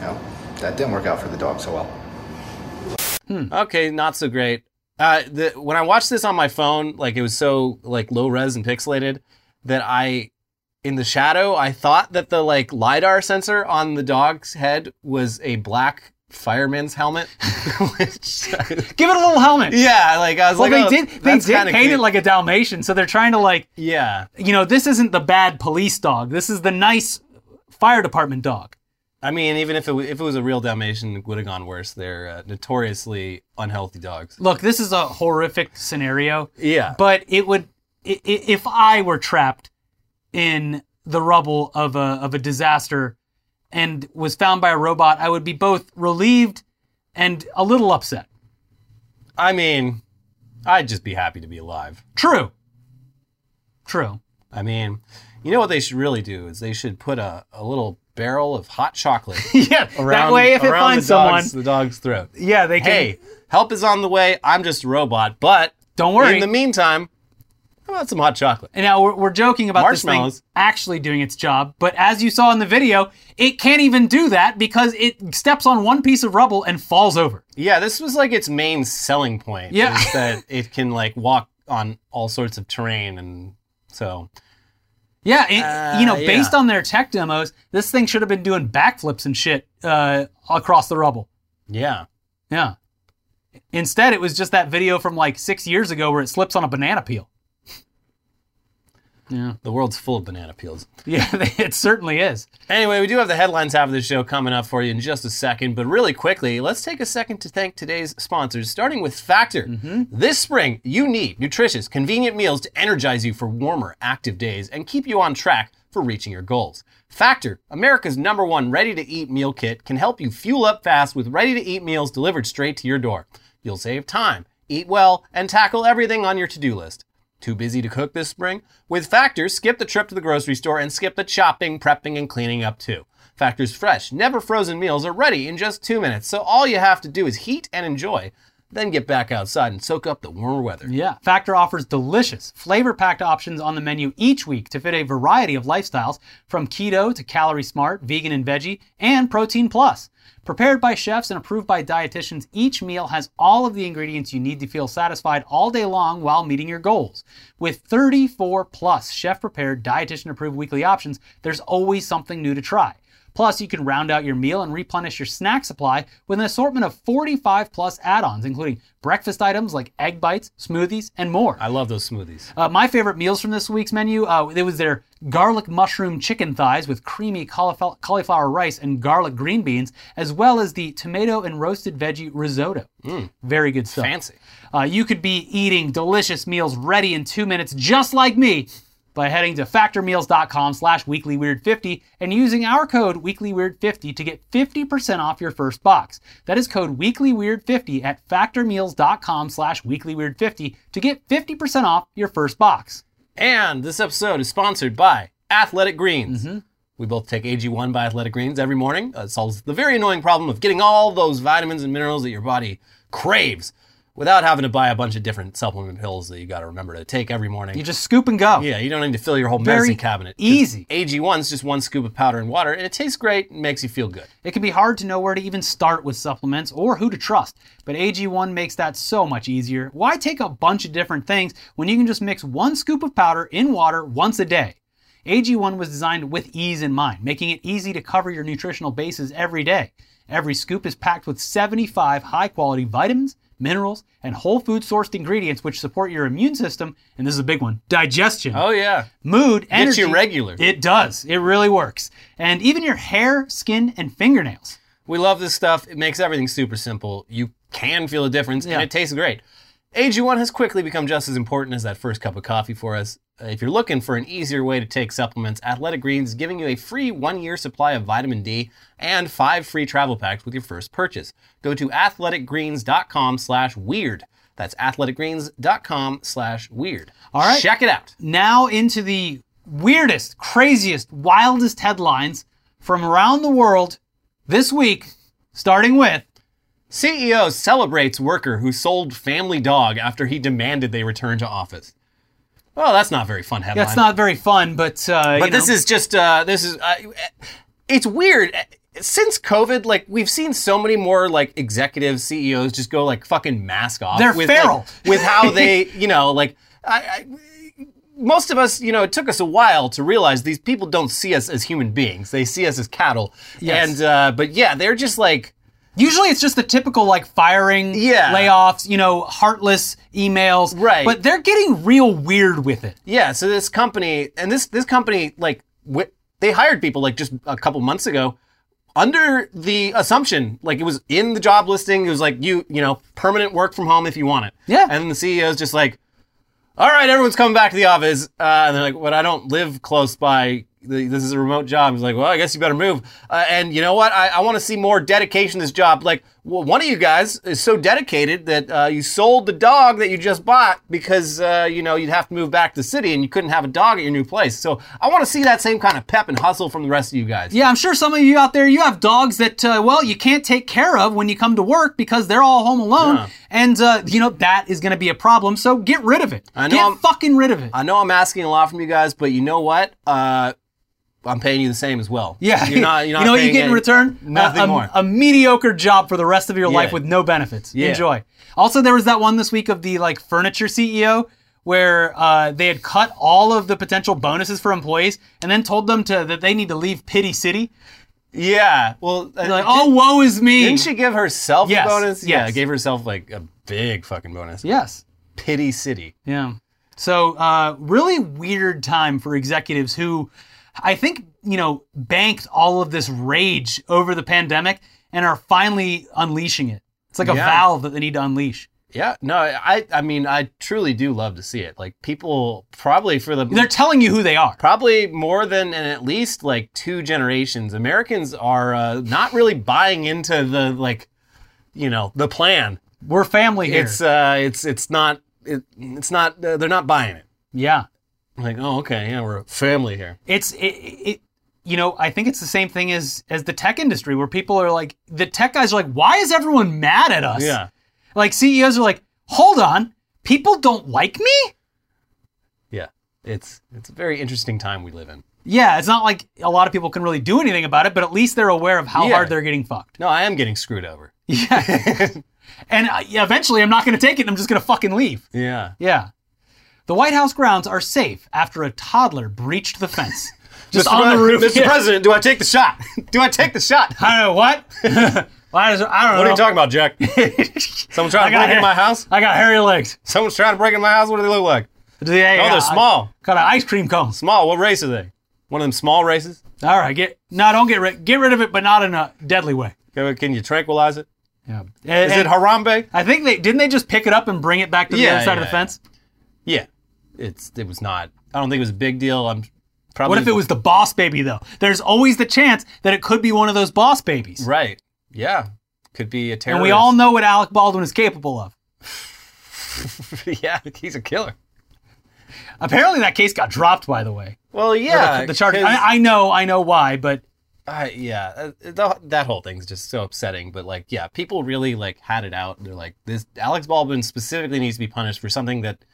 No, that didn't work out for the dog so well. Okay, not so great. Uh, the, when I watched this on my phone, like it was so like low res and pixelated that I, in the shadow, I thought that the like lidar sensor on the dog's head was a black fireman's helmet. Which, Give it a little helmet. yeah, like I was Well, like, they oh, did. They that's did paint cute. it like a Dalmatian, so they're trying to like, yeah. you know, this isn't the bad police dog. This is the nice fire department dog. I mean, even if it if it was a real Dalmatian, it would have gone worse. They're uh, notoriously unhealthy dogs. Look, this is a horrific scenario, Yeah, but it would, i- i- if I were trapped in the rubble of a of a disaster and was found by a robot, I would be both relieved and a little upset. I mean, I'd just be happy to be alive. True. True. I mean, you know what they should really do is they should put a, a little barrel of hot chocolate yeah. around, that way, if it finds the someone, dog's, the dog's throat. yeah, they can. Hey, help is on the way. I'm just a robot, but Don't worry. In the meantime, how about some hot chocolate? And now we're, we're joking about this Marshmallows. thing actually doing its job, but as you saw in the video, it can't even do that because it steps on one piece of rubble and falls over. Yeah, this was like its main selling point. Yeah. is that it can like walk on all sorts of terrain, and so Yeah, it, you know, Uh, yeah. based on their tech demos, this thing should have been doing backflips and shit uh, across the rubble. yeah. Yeah. Instead, it was just that video from like six years ago where it slips on a banana peel. Yeah, The world's full of banana peels. yeah, it certainly is. Anyway, we do have the headlines half of the show coming up for you in just a second, but really quickly, let's take a second to thank today's sponsors, starting with Factor. Mm-hmm. This spring, you need nutritious, convenient meals to energize you for warmer, active days and keep you on track for reaching your goals. Factor, America's number one ready to eat meal kit, can help you fuel up fast with ready to eat meals delivered straight to your door. You'll save time, eat well, and tackle everything on your to do list. Too busy to cook this spring? With Factor, skip the trip to the grocery store and skip the chopping, prepping, and cleaning up too. Factor's fresh, never frozen meals are ready in just two minutes, so all you have to do is heat and enjoy, then get back outside and soak up the warmer weather. Yeah, Factor offers delicious, flavor packed options on the menu each week to fit a variety of lifestyles from keto to calorie smart, vegan and veggie, and protein plus. Prepared by chefs and approved by dietitians, each meal has all of the ingredients you need to feel satisfied all day long while meeting your goals. With 34 plus chef prepared, dietitian approved weekly options, there's always something new to try. Plus, you can round out your meal and replenish your snack supply with an assortment of 45 plus add ons, including breakfast items like egg bites, smoothies, and more. I love those smoothies. Uh, my favorite meals from this week's menu, uh, it was their garlic mushroom chicken thighs with creamy cauliflower, cauliflower rice and garlic green beans, as well as the tomato and roasted veggie risotto. Very good stuff. Fancy. Uh, you could be eating delicious meals ready in two minutes, just like me, by heading to factormeals.com slash weeklyweird50 and using our code weeklyweird50 to get 50% off your first box. That is code weeklyweird50 at factormeals.com slash weeklyweird50 to get 50% off your first box. And this episode is sponsored by Athletic Greens. Mm-hmm. We both take AG1 by Athletic Greens every morning. It solves the very annoying problem of getting all those vitamins and minerals that your body craves without having to buy a bunch of different supplement pills that you got to remember to take every morning. You just scoop and go. yeah, you don't need to fill your whole Very medicine cabinet. easy. AG1 is just one scoop of powder and water, and it tastes great and makes you feel good. It can be hard to know where to even start with supplements or who to trust, but AG1 makes that so much easier. Why take a bunch of different things when you can just mix one scoop of powder in water once a day? AG1 was designed with ease in mind, making it easy to cover your nutritional bases every day. Every scoop is packed with 75 high quality vitamins, minerals, and whole food sourced ingredients which support your immune system, and this is a big one digestion Oh, yeah. mood, Gets energy. you regular. It does. It really works. And even your hair, skin, and fingernails. We love this stuff. It makes everything super simple. You can feel a difference, Yeah. and it tastes great. AG1 has quickly become just as important as that first cup of coffee for us. If you're looking for an easier way to take supplements, Athletic Greens is giving you a free one-year supply of vitamin D and five free travel packs with your first purchase. Go to athleticgreens.com slash weird. That's athleticgreens.com slash weird. All right. Check it out. Now into the weirdest, craziest, wildest headlines from around the world this week, starting with CEO celebrates worker who sold family dog after he demanded they return to office. Well, that's not very fun headline. that's not very fun, but uh, But this know, is just uh, this is uh, it's weird. Since COVID, like we've seen so many more like executive CEOs just go like fucking mask off. They're with, feral. like, with how they, you know, like I, I, most of us, you know, it took us a while to realize these people don't see us as human beings. They see us as cattle. Yes. And uh, but yeah, they're just like usually it's just the typical like firing, Yeah. layoffs, you know, heartless emails. Right. But they're getting real weird with it. Yeah, so this company and this this company like wi- they hired people like just a couple months ago under the assumption like it was in the job listing it was like you you know permanent work from home if you want it. Yeah. And the CEO's just like all right, everyone's coming back to the office. Uh, and they're like, but I don't live close by. This is a remote job. He's like, well, I guess you better move. Uh, and you know what? I, I want to see more dedication to this job. Like, well, one of you guys is so dedicated that uh, you sold the dog that you just bought because, uh, you know, you'd have to move back to the city and you couldn't have a dog at your new place. So I want to see that same kind of pep and hustle from the rest of you guys. Yeah, I'm sure some of you out there, you have dogs that, uh, well, you can't take care of when you come to work because they're all home alone. Yeah. And, uh, you know, that is going to be a problem. So get rid of it. I know Get I'm- fucking rid of it. I know I'm asking a lot from you guys, but you know what? I'm paying you the same as well. yeah. You're not, you're not you know what you get in any- return? Nothing a, a- more. A mediocre job for the rest of your life with no benefits. Yeah. Enjoy. Also, there was that one this week of the like furniture CEO where uh, they had cut all of the potential bonuses for employees and then told them to that they need to leave Pity City. yeah. Well, uh, like, oh, woe is me. Didn't she give herself Yes, a bonus? Yeah, yes. gave herself like a big fucking bonus. yes. Pity City. Yeah. So, uh, really weird time for executives who I think, you know, banked all of this rage over the pandemic and are finally unleashing it. It's like a Yeah. valve that they need to unleash. Yeah, no, I I mean I truly do love to see it. Like people probably for the They're telling you who they are. probably more than in at least like two generations, Americans are uh, not really buying into the like, you know, the plan. We're family here. It's uh, it's it's not it, it's not uh, they're not buying it. yeah. Like oh okay yeah we're a family here. It's, it, it, you know, I think it's the same thing as, as the tech industry where people are like, the tech guys are like, why is everyone mad at us? Yeah. Like CEOs are like, hold on, people don't like me? Yeah. It's it's a very interesting time we live in. Yeah, it's not like a lot of people can really do anything about it, but at least they're aware of how Yeah. hard they're getting fucked. No, I am getting screwed over. Yeah. and uh, eventually I'm not going to take it and I'm just going to fucking leave. Yeah. Yeah. The White House grounds are safe after a toddler breached the fence. Just Mr. on the roof. Mr. Yeah. President, do I take the shot? do I take the shot? I don't know what. Why does- I don't know. What are you talking about, Jack? Someone trying to break into hair- my house? I got hairy legs. Someone's trying to break into my house? What do they look like? Yeah, Oh, they're uh, small. Got an ice cream cone. Small. What race are they? One of them small races? All right, get no, don't get rid. Get rid of it, but not in a deadly way. Can can you tranquilize it? Yeah. Is it Harambe? I think they didn't they just pick it up and bring it back to the Yeah, other side of yeah, the fence. Yeah. It's it was not. I don't think it was a big deal. I'm probably. What if it was the boss baby though? There's always the chance that it could be one of those boss babies. right? Yeah. Could be a terrorist. And we all know what Alec Baldwin is capable of. yeah, he's a killer. Apparently that case got dropped by the way. Well, yeah, the, the charges. 'cause- I, I know, I know why, but I yeah, uh, the, that whole thing's just so upsetting. But like, yeah, people really like had it out. They're like, this Alex Baldwin specifically needs to be punished for something that,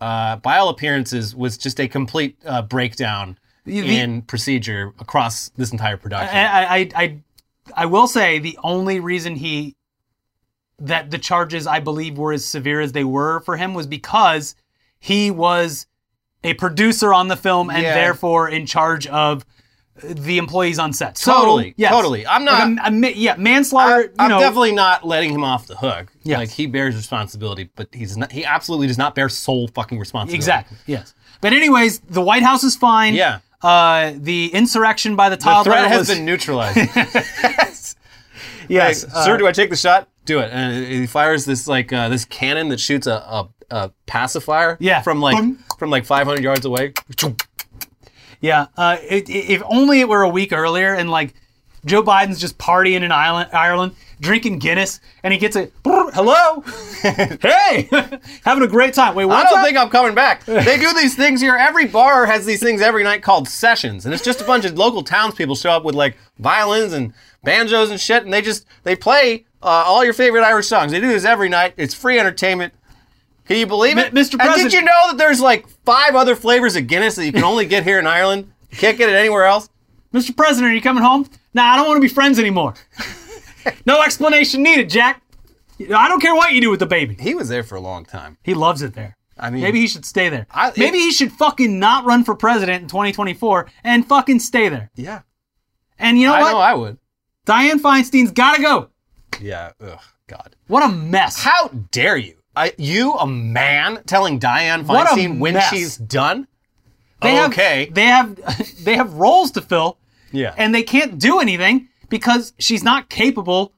uh, by all appearances, was just a complete uh, breakdown The- in procedure across this entire production. I, I, I, I will say the only reason he that the charges I believe were as severe as they were for him was because he was a producer on the film and Yeah. therefore in charge of the employees on set. So, Totally, yes. totally. I'm Like not- a- a ma- yeah, manslaughter. I, you I'm know, definitely not letting him off the hook. Yes. Like he bears responsibility, but he's not. He absolutely does not bear sole fucking responsibility. exactly. Yes. But anyways, the White House is fine. Yeah. Uh, the insurrection by the The threat has was, been neutralized. yes. Hey, uh, sir, do I take the shot? Do it. And he fires this like uh, this cannon that shoots a, a, a pacifier. Yeah. From like Boom. from like 500 yards away. Yeah, uh, it, it- if only it were a week earlier and like Joe Biden's just partying in Ireland, Ireland drinking Guinness, and he gets a hello, hey, having a great time. Wait, I don't up? think I'm coming back. They do these things here. Every bar has these things every night called sessions, and it's just a bunch of local townspeople show up with like violins and banjos and shit, and they just they play uh, all your favorite Irish songs. They do this every night. It's free entertainment. Can you believe it, Mi- Mr. And did you know that there's like five other flavors of Guinness that you can only get here in Ireland? You can't get it anywhere else. Mr. President, are you coming home? Nah, I don't want to be friends anymore. no explanation needed, Jack. I don't care what you do with the baby. He was there for a long time. He loves it there. I mean, Maybe he should stay there. I- it- Maybe he should fucking not run for president in 2024 and fucking stay there. yeah, And you know I what? know I would. Dianne Feinstein's gotta go. Yeah. Ugh, God. What a mess. How dare you? I, you, a man, telling Dianne Feinstein when mess. she's done? They okay. Have, they have they have roles to fill, yeah. and they can't do anything because she's not capable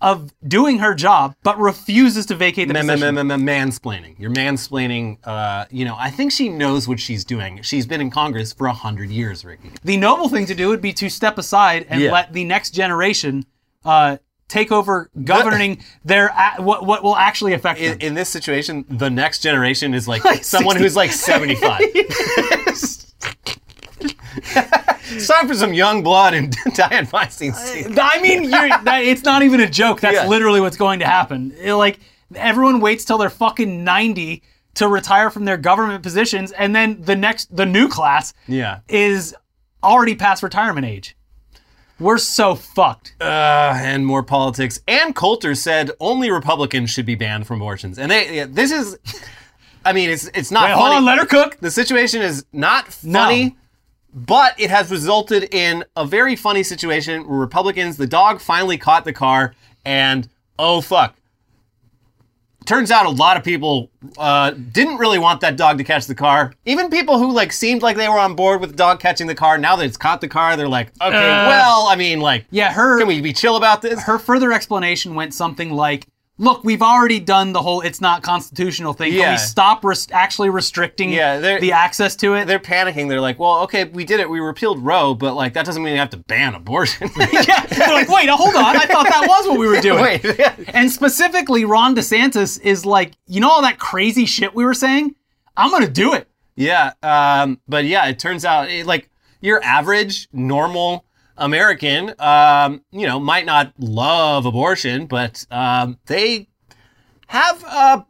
of doing her job, but refuses to vacate the Ma- ma- position. ma- ma- ma- mansplaining. You're mansplaining. Uh, you know, I think she knows what she's doing. She's been in Congress for a hundred years, Ricky. The noble thing to do would be to step aside and Yeah. let the next generation uh, take over governing their what what will actually affect them. In, in this situation, the next generation is like, Like someone who's like 75. it's time for some young blood in Dianne Feinstein's uh, seat. I mean, you're, that, it's not even a joke. That's Yeah. literally what's going to happen. It, like everyone waits till they're fucking ninety to retire from their government positions, and then the next, the new class, Yeah. is already past retirement age. We're so fucked. Uh, and more politics. Ann Coulter said only Republicans should be banned from abortions. And they, yeah, this is, I mean, it's it's not Wait, funny. hold on, let her cook. the situation is not No. funny, but it has resulted in a very funny situation where Republicans, the dog finally caught the car, and oh fuck. Turns out a lot of people uh, didn't really want that dog to catch the car. Even people who like seemed like they were on board with the dog catching the car. Now that it's caught the car, they're like, okay, Uh, well, I mean, like, Yeah, her. can we be chill about this? her further explanation went something like, "Look, we've already done the whole it's not constitutional thing. Can Yeah. we stop actually restricting Yeah, the access to it?" They're panicking. They're like, well, okay, we did it. We repealed Roe, but like that doesn't mean we have to ban abortion. yeah, they're like, "Wait, hold on, I thought that was what we were doing." Wait, yeah. And specifically, Ron DeSantis is like, you know all that crazy shit we were saying? I'm gonna do it. Yeah, um, but yeah, it turns out it, like your average normal American, um, you know, might not love abortion, but um, they have a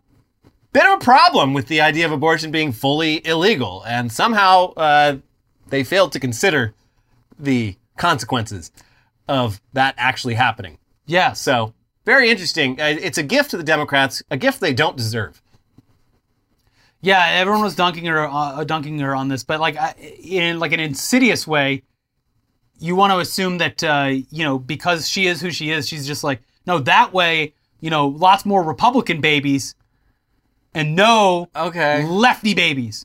bit of a problem with the idea of abortion being fully illegal, and somehow uh, they failed to consider the consequences of that actually happening. Yeah. So very interesting. Uh, It's a gift to the Democrats, a gift they don't deserve. Yeah, everyone was dunking her, uh, dunking her on this, but like in like an insidious way. You want to assume that uh, you know because she is who she is, she's just like no. That way, you know, lots more Republican babies, and no Okay. lefty babies.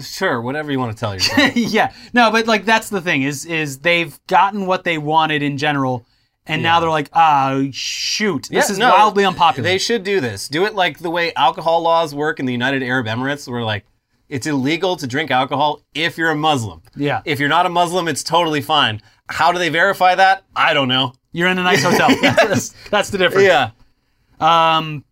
Sure, whatever you want to tell yourself. yeah, no, but like that's the thing is is they've gotten what they wanted in general, and now they're like, ah, shoot, this Yeah, is no, wildly unpopular. They should do this. Do it like the way alcohol laws work in the United Arab Emirates, where like it's illegal to drink alcohol if you're a Muslim. Yeah. If you're not a Muslim, it's totally fine. How do they verify that? I don't know. You're in a nice hotel. that's, that's the difference. Yeah. Um,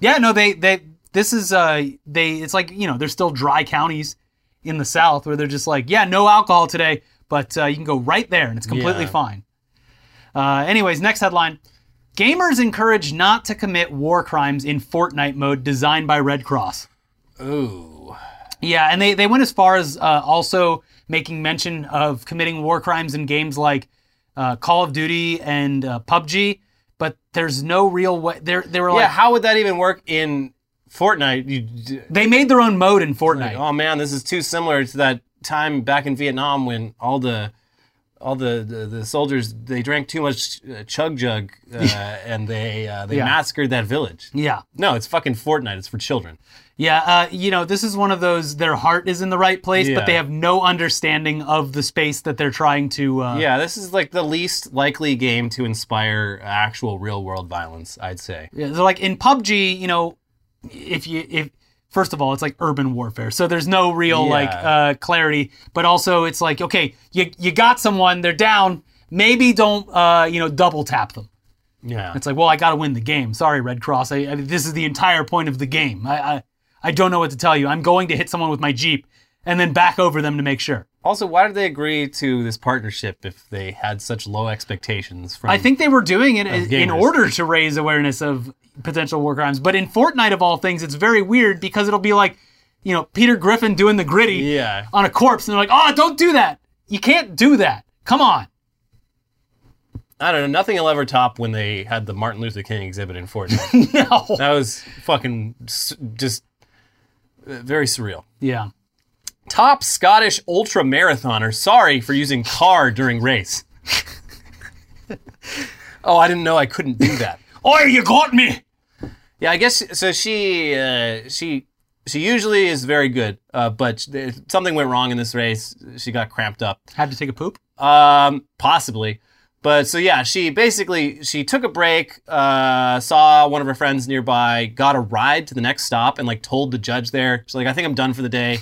yeah, no, they they this is uh they it's like you know there's still dry counties in the South where they're just like, yeah, no alcohol today, but uh, you can go right there and it's completely Yeah. fine. Uh, anyways, next headline. Gamers encouraged not to commit war crimes in Fortnite mode designed by Red Cross. Ooh. Yeah, and they, they went as far as uh, also making mention of committing war crimes in games like uh, Call of Duty and uh, PUBG, but there's no real way. They're, they were Yeah, like, how would that even work in Fortnite? You, they made their own mode in Fortnite. oh man, this is too similar to that time back in Vietnam when all the all the, the, the soldiers they drank too much uh, chug jug uh, and they uh, they Yeah. massacred that village. Yeah. No, it's fucking Fortnite. It's for children. Yeah, uh, you know, this is one of those, their heart is in the right place, Yeah. but they have no understanding of the space that they're trying to. Uh, Yeah, this is like the least likely game to inspire actual real world violence. I'd say. Yeah, they're like in PUBG, you know, if you if first of all, it's like urban warfare, so there's no real like uh, clarity. But also, it's like okay, you you got someone, they're down. Maybe don't uh, you know double tap them. Yeah. It's like, well, I got to win the game. Sorry, Red Cross. I, I this is the entire point of the game. I, I I don't know what to tell you. I'm going to hit someone with my jeep and then back over them to make sure. Also, why did they agree to this partnership if they had such low expectations from? I think they were doing it in order to raise awareness of potential war crimes. But in Fortnite, of all things, it's very weird because it'll be like, you know, Peter Griffin doing the gritty Yeah. on a corpse, and they're like, oh, don't do that. You can't do that. Come on. I don't know. Nothing will ever top when they had the Martin Luther King exhibit in Fortnite. No. that was fucking just very surreal. Yeah. Top Scottish ultra marathoner sorry for using car during race. oh, I didn't know I couldn't do that. Oh, you got me. Yeah, I guess so. She uh, she she usually is very good, uh, but something went wrong in this race. She got cramped up. Had to take a poop. Um, possibly. But so yeah, she basically she took a break, uh, saw one of her friends nearby, got a ride to the next stop, and like told the judge there. She's like, I think I'm done for the day.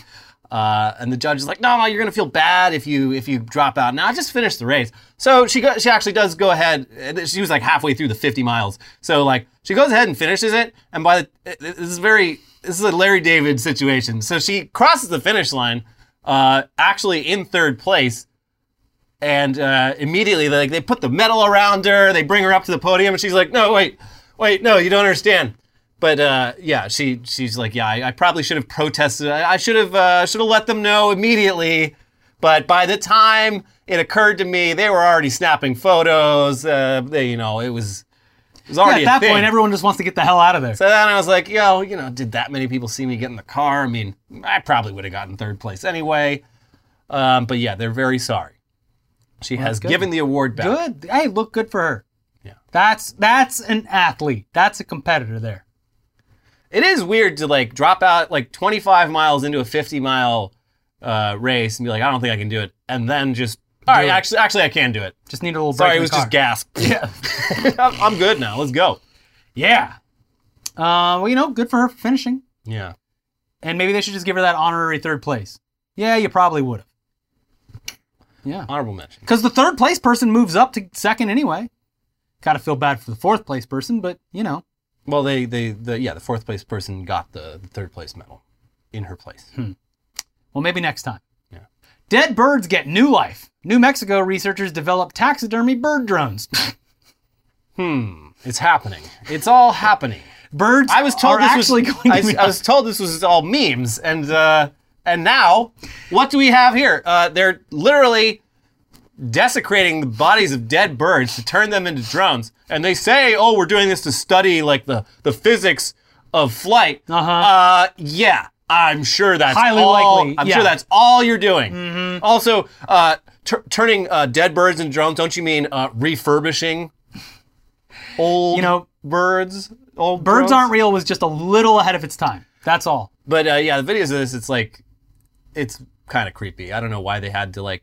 Uh, and the judge is like, No, you're gonna feel bad if you if you drop out. Now I just finished the race. So she she actually does go ahead. She was like halfway through the 50 miles. So like she goes ahead and finishes it. And by the this is very this is a Larry David situation. So she crosses the finish line, uh, actually in third place and uh, immediately they like they put the medal around her. They bring her up to the podium, and she's like, "No, wait, wait, no, you don't understand." But uh, yeah, she she's like, "Yeah, I, I probably should have protested. I, I should have uh, should have let them know immediately." But by the time it occurred to me, they were already snapping photos. Uh, they, you know, it was it was Yeah, already at that point, everyone just wants to get the hell out of there. So then I was like, yo, you know, did that many people see me get in the car? I mean, I probably would have gotten third place anyway. Um, but yeah, they're very sorry. She has given the award back. Good. Hey, look good for her. Yeah. That's that's an athlete. That's a competitor there. It is weird to like drop out like 25 miles into a 50 mile uh, race and be like, I don't think I can do it, and then just all right, actually, actually, I can do it. Just need a little break. Sorry, it was car. just gasp. Yeah. I'm I'm good now. Let's go. Yeah. Uh, well, you know, good for her for finishing. Yeah. And maybe they should just give her that honorary third place. Yeah, you probably would have. Yeah. Honorable mention. Because the third place person moves up to second anyway. Got to feel bad for the fourth place person, but you know. Well, they, they, the yeah, the fourth place person got the, the third place medal in her place. Hmm. Well, maybe next time. Yeah. Dead birds get new life. New Mexico researchers develop taxidermy bird drones. Hmm. It's happening. It's all happening. Birds I was told are this was, going I, be I was told this was all memes, and uh, and now what do we have here? Uh, they're literally desecrating the bodies of dead birds to turn them into drones, and they say, "Oh, we're doing this to study like the the physics of flight." Uh-huh. Uh, yeah, I'm sure that's Highly all, likely, I'm yeah. sure that's all you're doing. Also, uh, tur- turning uh, dead birds into drones. Don't you mean uh, refurbishing old You know, birds? Old Birds? Aren't Real was just a little ahead of its time. That's all. But uh, yeah, the videos of this, it's like, it's kind of creepy. I don't know why they had to like,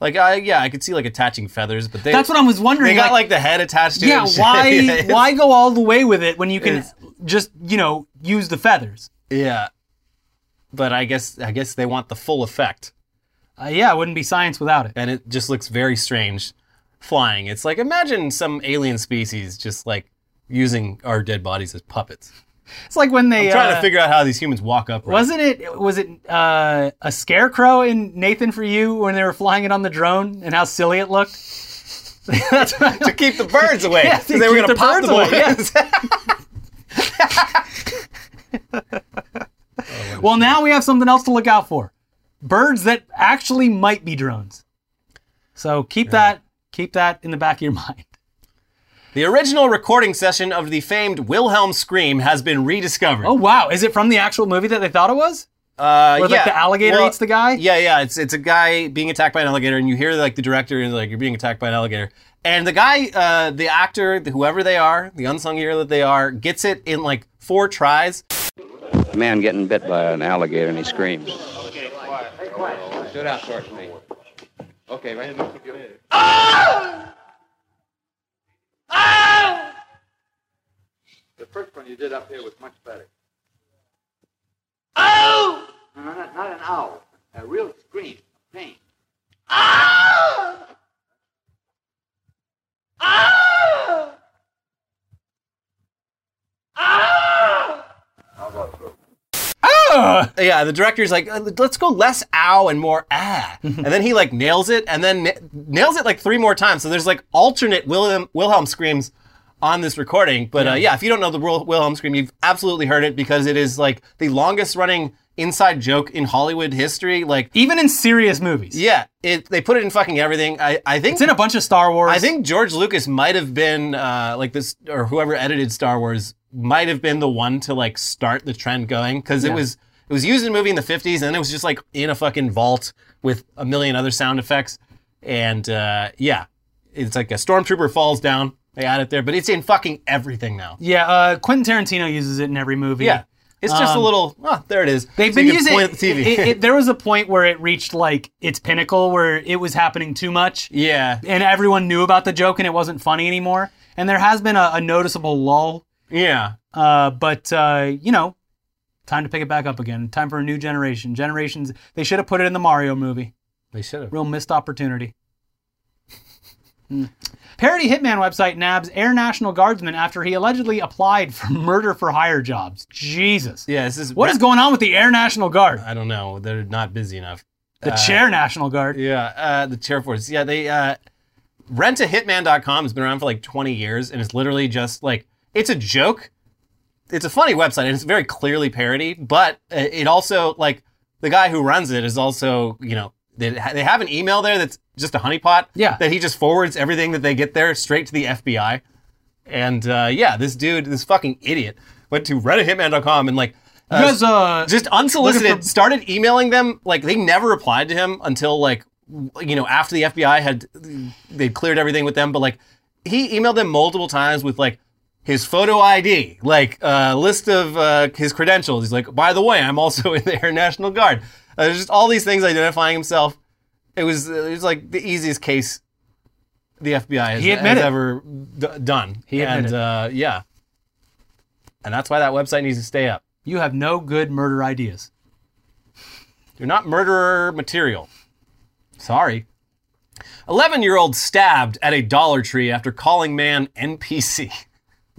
like, I yeah, I could see like attaching feathers, but they That's what I was wondering. they got like, like, the head attached to it. yeah, shit. why Yeah, it's- why go all the way with it when you can just you know use the feathers? Yeah, but I guess I guess they want the full effect, Uh, yeah, it wouldn't be science without it. and it just looks very strange flying. It's like imagine some alien species just like using our dead bodies as puppets. It's like when they I'm trying uh, to figure out how these humans walk up. Wasn't it? Was it uh, a scarecrow in Nathan for you when they were flying it on the drone and how silly it looked? That's to keep the birds away. Yeah, they were going to pop birds the away, balloons. well, now we have something else to look out for: birds that actually might be drones. So keep that keep that in the back of your mind. The original recording session of the famed Wilhelm scream has been rediscovered. Oh wow, is it from the actual movie that they thought it was? Uh, Where, like, the alligator Well, eats the guy? Yeah, yeah. It's it's a guy being attacked by an alligator, and you hear like the director and like you're being attacked by an alligator, and the guy, uh, the actor, the, whoever they are, the unsung hero that they are, gets it in like four tries. A man getting bit by an alligator and he screams. Okay, quiet. Hey, quiet. Stood out towards me. Okay, right. Oh! The first one you did up here was much better. Oh! No, no, not, not an owl. A real scream of pain. Yeah, the director's like, "Uh, let's go less ow and more ah, and then he like nails it, and then na- nails it like three more times. So there's like alternate Wilhelm Wilhelm screams on this recording. But uh, yeah, if you don't know the Wil- Wilhelm scream, you've absolutely heard it because it is like the longest running inside joke in Hollywood history. Like Even in serious movies. Yeah, it they put it in fucking everything. I I think It's in a bunch of Star Wars. I think George Lucas might have been uh, like this, or whoever edited Star Wars might have been the one to like start the trend going because Yeah. it was it was used in a movie in the '50s and then it was just like in a fucking vault with a million other sound effects, and uh, yeah, it's like a stormtrooper falls down. They add it there, but it's in fucking everything now. Yeah, uh, Quentin Tarantino uses it in every movie. Yeah, it's just a Um, little. Oh, there it is. They've So been using at the TV. it- it- there was a point where it reached like its pinnacle where it was happening too much. yeah, And everyone knew about the joke and it wasn't funny anymore. And there has been a, a noticeable lull. yeah. Uh, but uh, you know, time to pick it back up again. Time for a new generation. Generations. They should have put it in the Mario movie. They should have. Real missed opportunity. Hmm. Parody hitman website nabs Air National Guardsman after he allegedly applied for murder for hire jobs. Jesus. Yeah, this is What is going on with the Air National Guard? I don't know. They're not busy enough. The Uh, Chair National Guard. Yeah, uh, the chair force. Yeah, they uh, rentahitman.com has been around for like 20 years and it's literally just like it's a joke. It's a funny website and it's very clearly parody, but uh, it also like the guy who runs it is also, you know, they, they have an email there that's just a honeypot. Yeah. That he just forwards everything that they get there straight to the FBI. And uh, yeah, this dude, this fucking idiot, went to rentahitman.com and like guys, uh, just unsolicited for- started emailing them like they never replied to him until like you know after the FBI had they cleared everything with them but like he emailed them multiple times with like his photo ID like a list of uh, his credentials he's like by the way I'm also in the Air National Guard uh, there's just all these things identifying himself it was it was like the easiest case the FBI has, has ever d- done He and admitted. uh, yeah and that's why that website needs to stay up You have no good murder ideas. You're not murderer material. Sorry. 11 year old stabbed at a Dollar Tree after calling man NPC.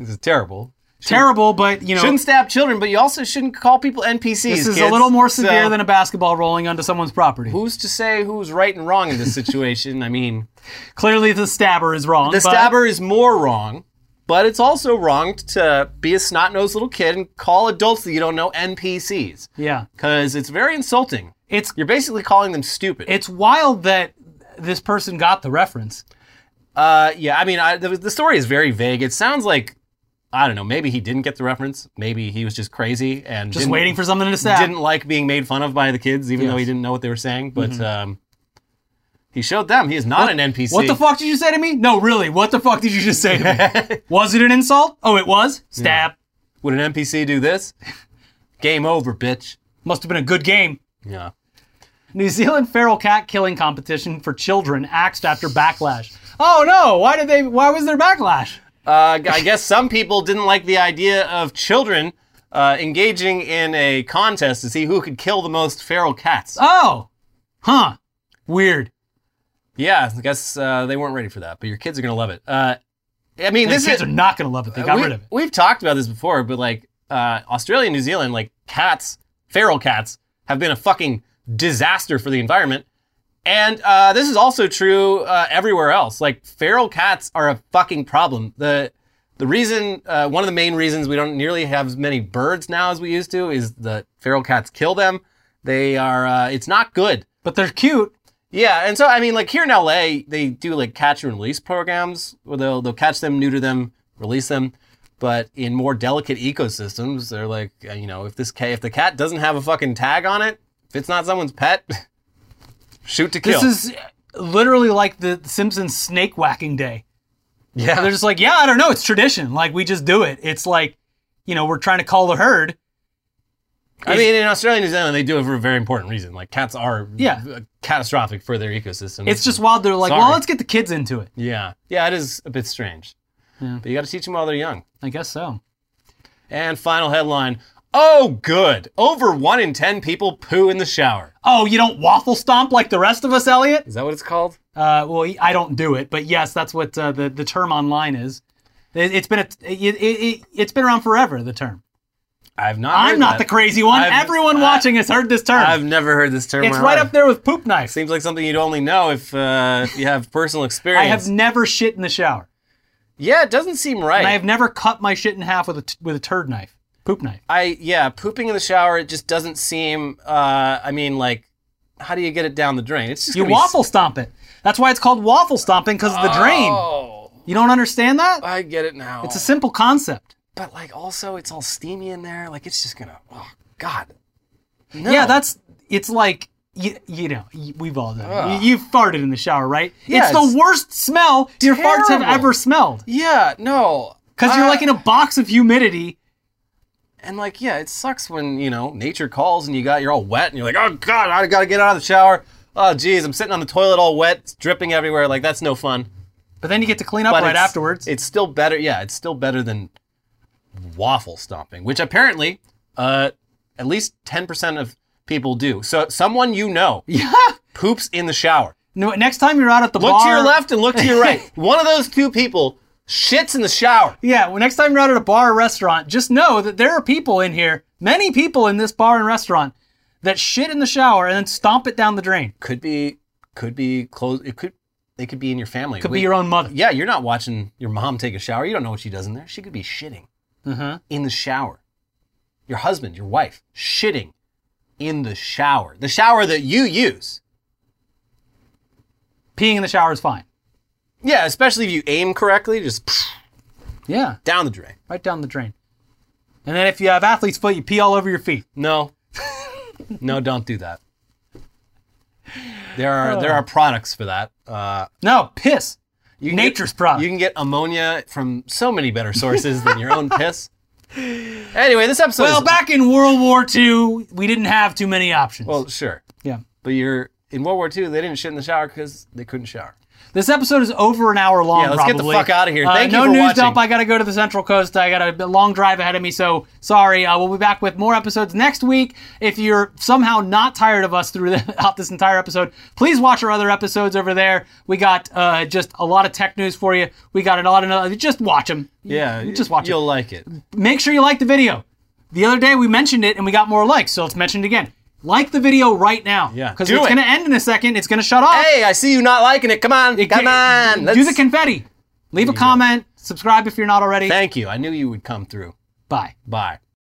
This is terrible. Terrible, but you know, Shouldn't stab children, but you also shouldn't call people NPCs. this is a little more severe So, than a basketball rolling onto someone's property. Who's to say who's right and wrong in this situation? I mean, Clearly, the stabber is wrong. the stabber is more wrong, but it's also wrong to be a snot nosed little kid and call adults that you don't know NPCs. Yeah, Because it's very insulting. it's You're basically calling them stupid. it's wild that this person got the reference. Uh, yeah, I mean, I, the, the story is very vague. It sounds like I don't know. Maybe he didn't get the reference. Maybe he was just crazy and Just waiting for something to stab. Didn't like being made fun of by the kids, even though he didn't know what they were saying. But um, he showed them he is not an NPC. What the fuck did you say to me? No, really. What the fuck did you just say to me? was it an insult? Oh, it was. Stab. Would an NPC do this? Game over, bitch. Must have been a good game. Yeah. New Zealand feral cat killing competition for children axed after backlash. Oh no! Why did they? Why was there backlash? Uh, I guess some people didn't like the idea of children uh, engaging in a contest to see who could kill the most feral cats. Oh, huh? Weird. Yeah, I guess uh, they weren't ready for that, but your kids are gonna love it. Uh, I mean, These kids is are not gonna love it. They got we, rid of it. We've talked about this before, but like uh, Australia and New Zealand, like cats, feral cats, have been a fucking disaster for the environment. And uh, this is also true uh, everywhere else. Like feral cats are a fucking problem. The the reason, uh, one of the main reasons we don't nearly have as many birds now as we used to is that feral cats kill them. They are, uh, it's not good. But they're cute. Yeah, and so I mean, like here in LA, they do like catch and release programs where they'll they'll catch them, neuter them, release them. But in more delicate ecosystems, they're like, uh, you know, if this cat, if the cat doesn't have a fucking tag on it, if it's not someone's pet, shoot to kill. This is literally like the Simpsons snake whacking day. yeah, They're just like, yeah, I don't know, it's tradition. Like we just do it. It's like, you know, we're trying to call the herd. I mean, in Australia and New Zealand, they do it for a very important reason. Like cats are Yeah. catastrophic for their ecosystem. It's just wild. They're like, Sorry. well, let's get the kids into it. yeah, yeah, it is a bit strange. But you got to teach them while they're young. I guess so. And final headline: Oh, good! Over one in ten people poo in the shower. Oh, you don't waffle stomp like the rest of us, Elliot? Is that what it's called? Uh, well, I don't do it, but yes, that's what uh, the the term online is. It, it's been a, it, it, it, it's been around forever. The term. I've not. I'm heard not that. the crazy one. I've- Everyone I- watching has heard this term. I've never heard this term. it's right life. up there with poop knife. Seems like something you'd only know if uh, if you have personal experience. I have never shit in the shower, Yeah, it doesn't seem right. and I have never cut my shit in half with a t- with a turd knife, poop night. I yeah, pooping in the shower. It just doesn't seem. Uh, I mean, like, how do you get it down the drain? It's just You gonna be waffle stomp it. That's why it's called waffle stomping because of the drain. Oh, You don't understand that? I get it now. It's a simple concept. but like also it's all steamy in there. Like it's just gonna. Oh God. No. Yeah, that's it's like you, you know we've all done. it. Ugh. You, you've farted in the shower, right? Yeah, it's the worst smell your farts have ever smelled yeah. No. because you're Uh, like in a box of humidity. And like, yeah, it sucks when you know nature calls and you got you're all wet and you're like, oh god, I gotta get out of the shower. Oh geez, I'm sitting on the toilet all wet, it's dripping everywhere. Like that's no fun. But then you get to clean up But right it's- afterwards. It's still better. Yeah, it's still better than waffle stomping, which apparently, uh, at least ten percent of people do. So someone you know yeah. poops in the shower. No, next time you're out at the bar, Look bar, to your left and look to your right. One of those two people shits in the shower. Yeah, well, next time you're out at a bar or restaurant, just know that there are people in here, many people in this bar and restaurant, that shit in the shower and then stomp it down the drain. Could be, could be close. It could. They could be in your family. Could be your own mother. Yeah, you're not watching your mom take a shower. You don't know what she does in there. She could be shitting Uh-huh. in the shower. Your husband, your wife, shitting in the shower. The shower that you use. Peeing in the shower is fine. Yeah, especially if you aim correctly, just Yeah, down the drain. right down the drain. And then if you have athlete's foot, you pee all over your feet. No. no, don't do that. There are there are products for that. Uh, No, piss. you can Nature's get, product. You can get ammonia from so many better sources than your own piss. Anyway, this episode Well, is back in World War II, we didn't have too many options. well, sure. yeah. But you're in World War II. They didn't shit in the shower because they couldn't shower. This episode is over an hour long. Yeah, let's get the fuck out of here. Uh, Thank you no for news watching. dump. I got to go to the Central Coast. I got a long drive ahead of me, so sorry. Uh, we'll be back with more episodes next week. If you're somehow not tired of us throughout this entire episode, please watch our other episodes over there. We got uh, just a lot of tech news for you. We got a lot of just watch them. Yeah, just watch You'll like it. Make sure you like the video. The other day we mentioned it and we got more likes, so let's mention it again. Like the video right now. Yeah, because it's it. going to end in a second. It's going to shut off. Hey, I see you not liking it. Come on, come on. Do Let's- the confetti. Leave a comment. Subscribe if you're not already. Thank you. I knew you would come through. Bye. Bye.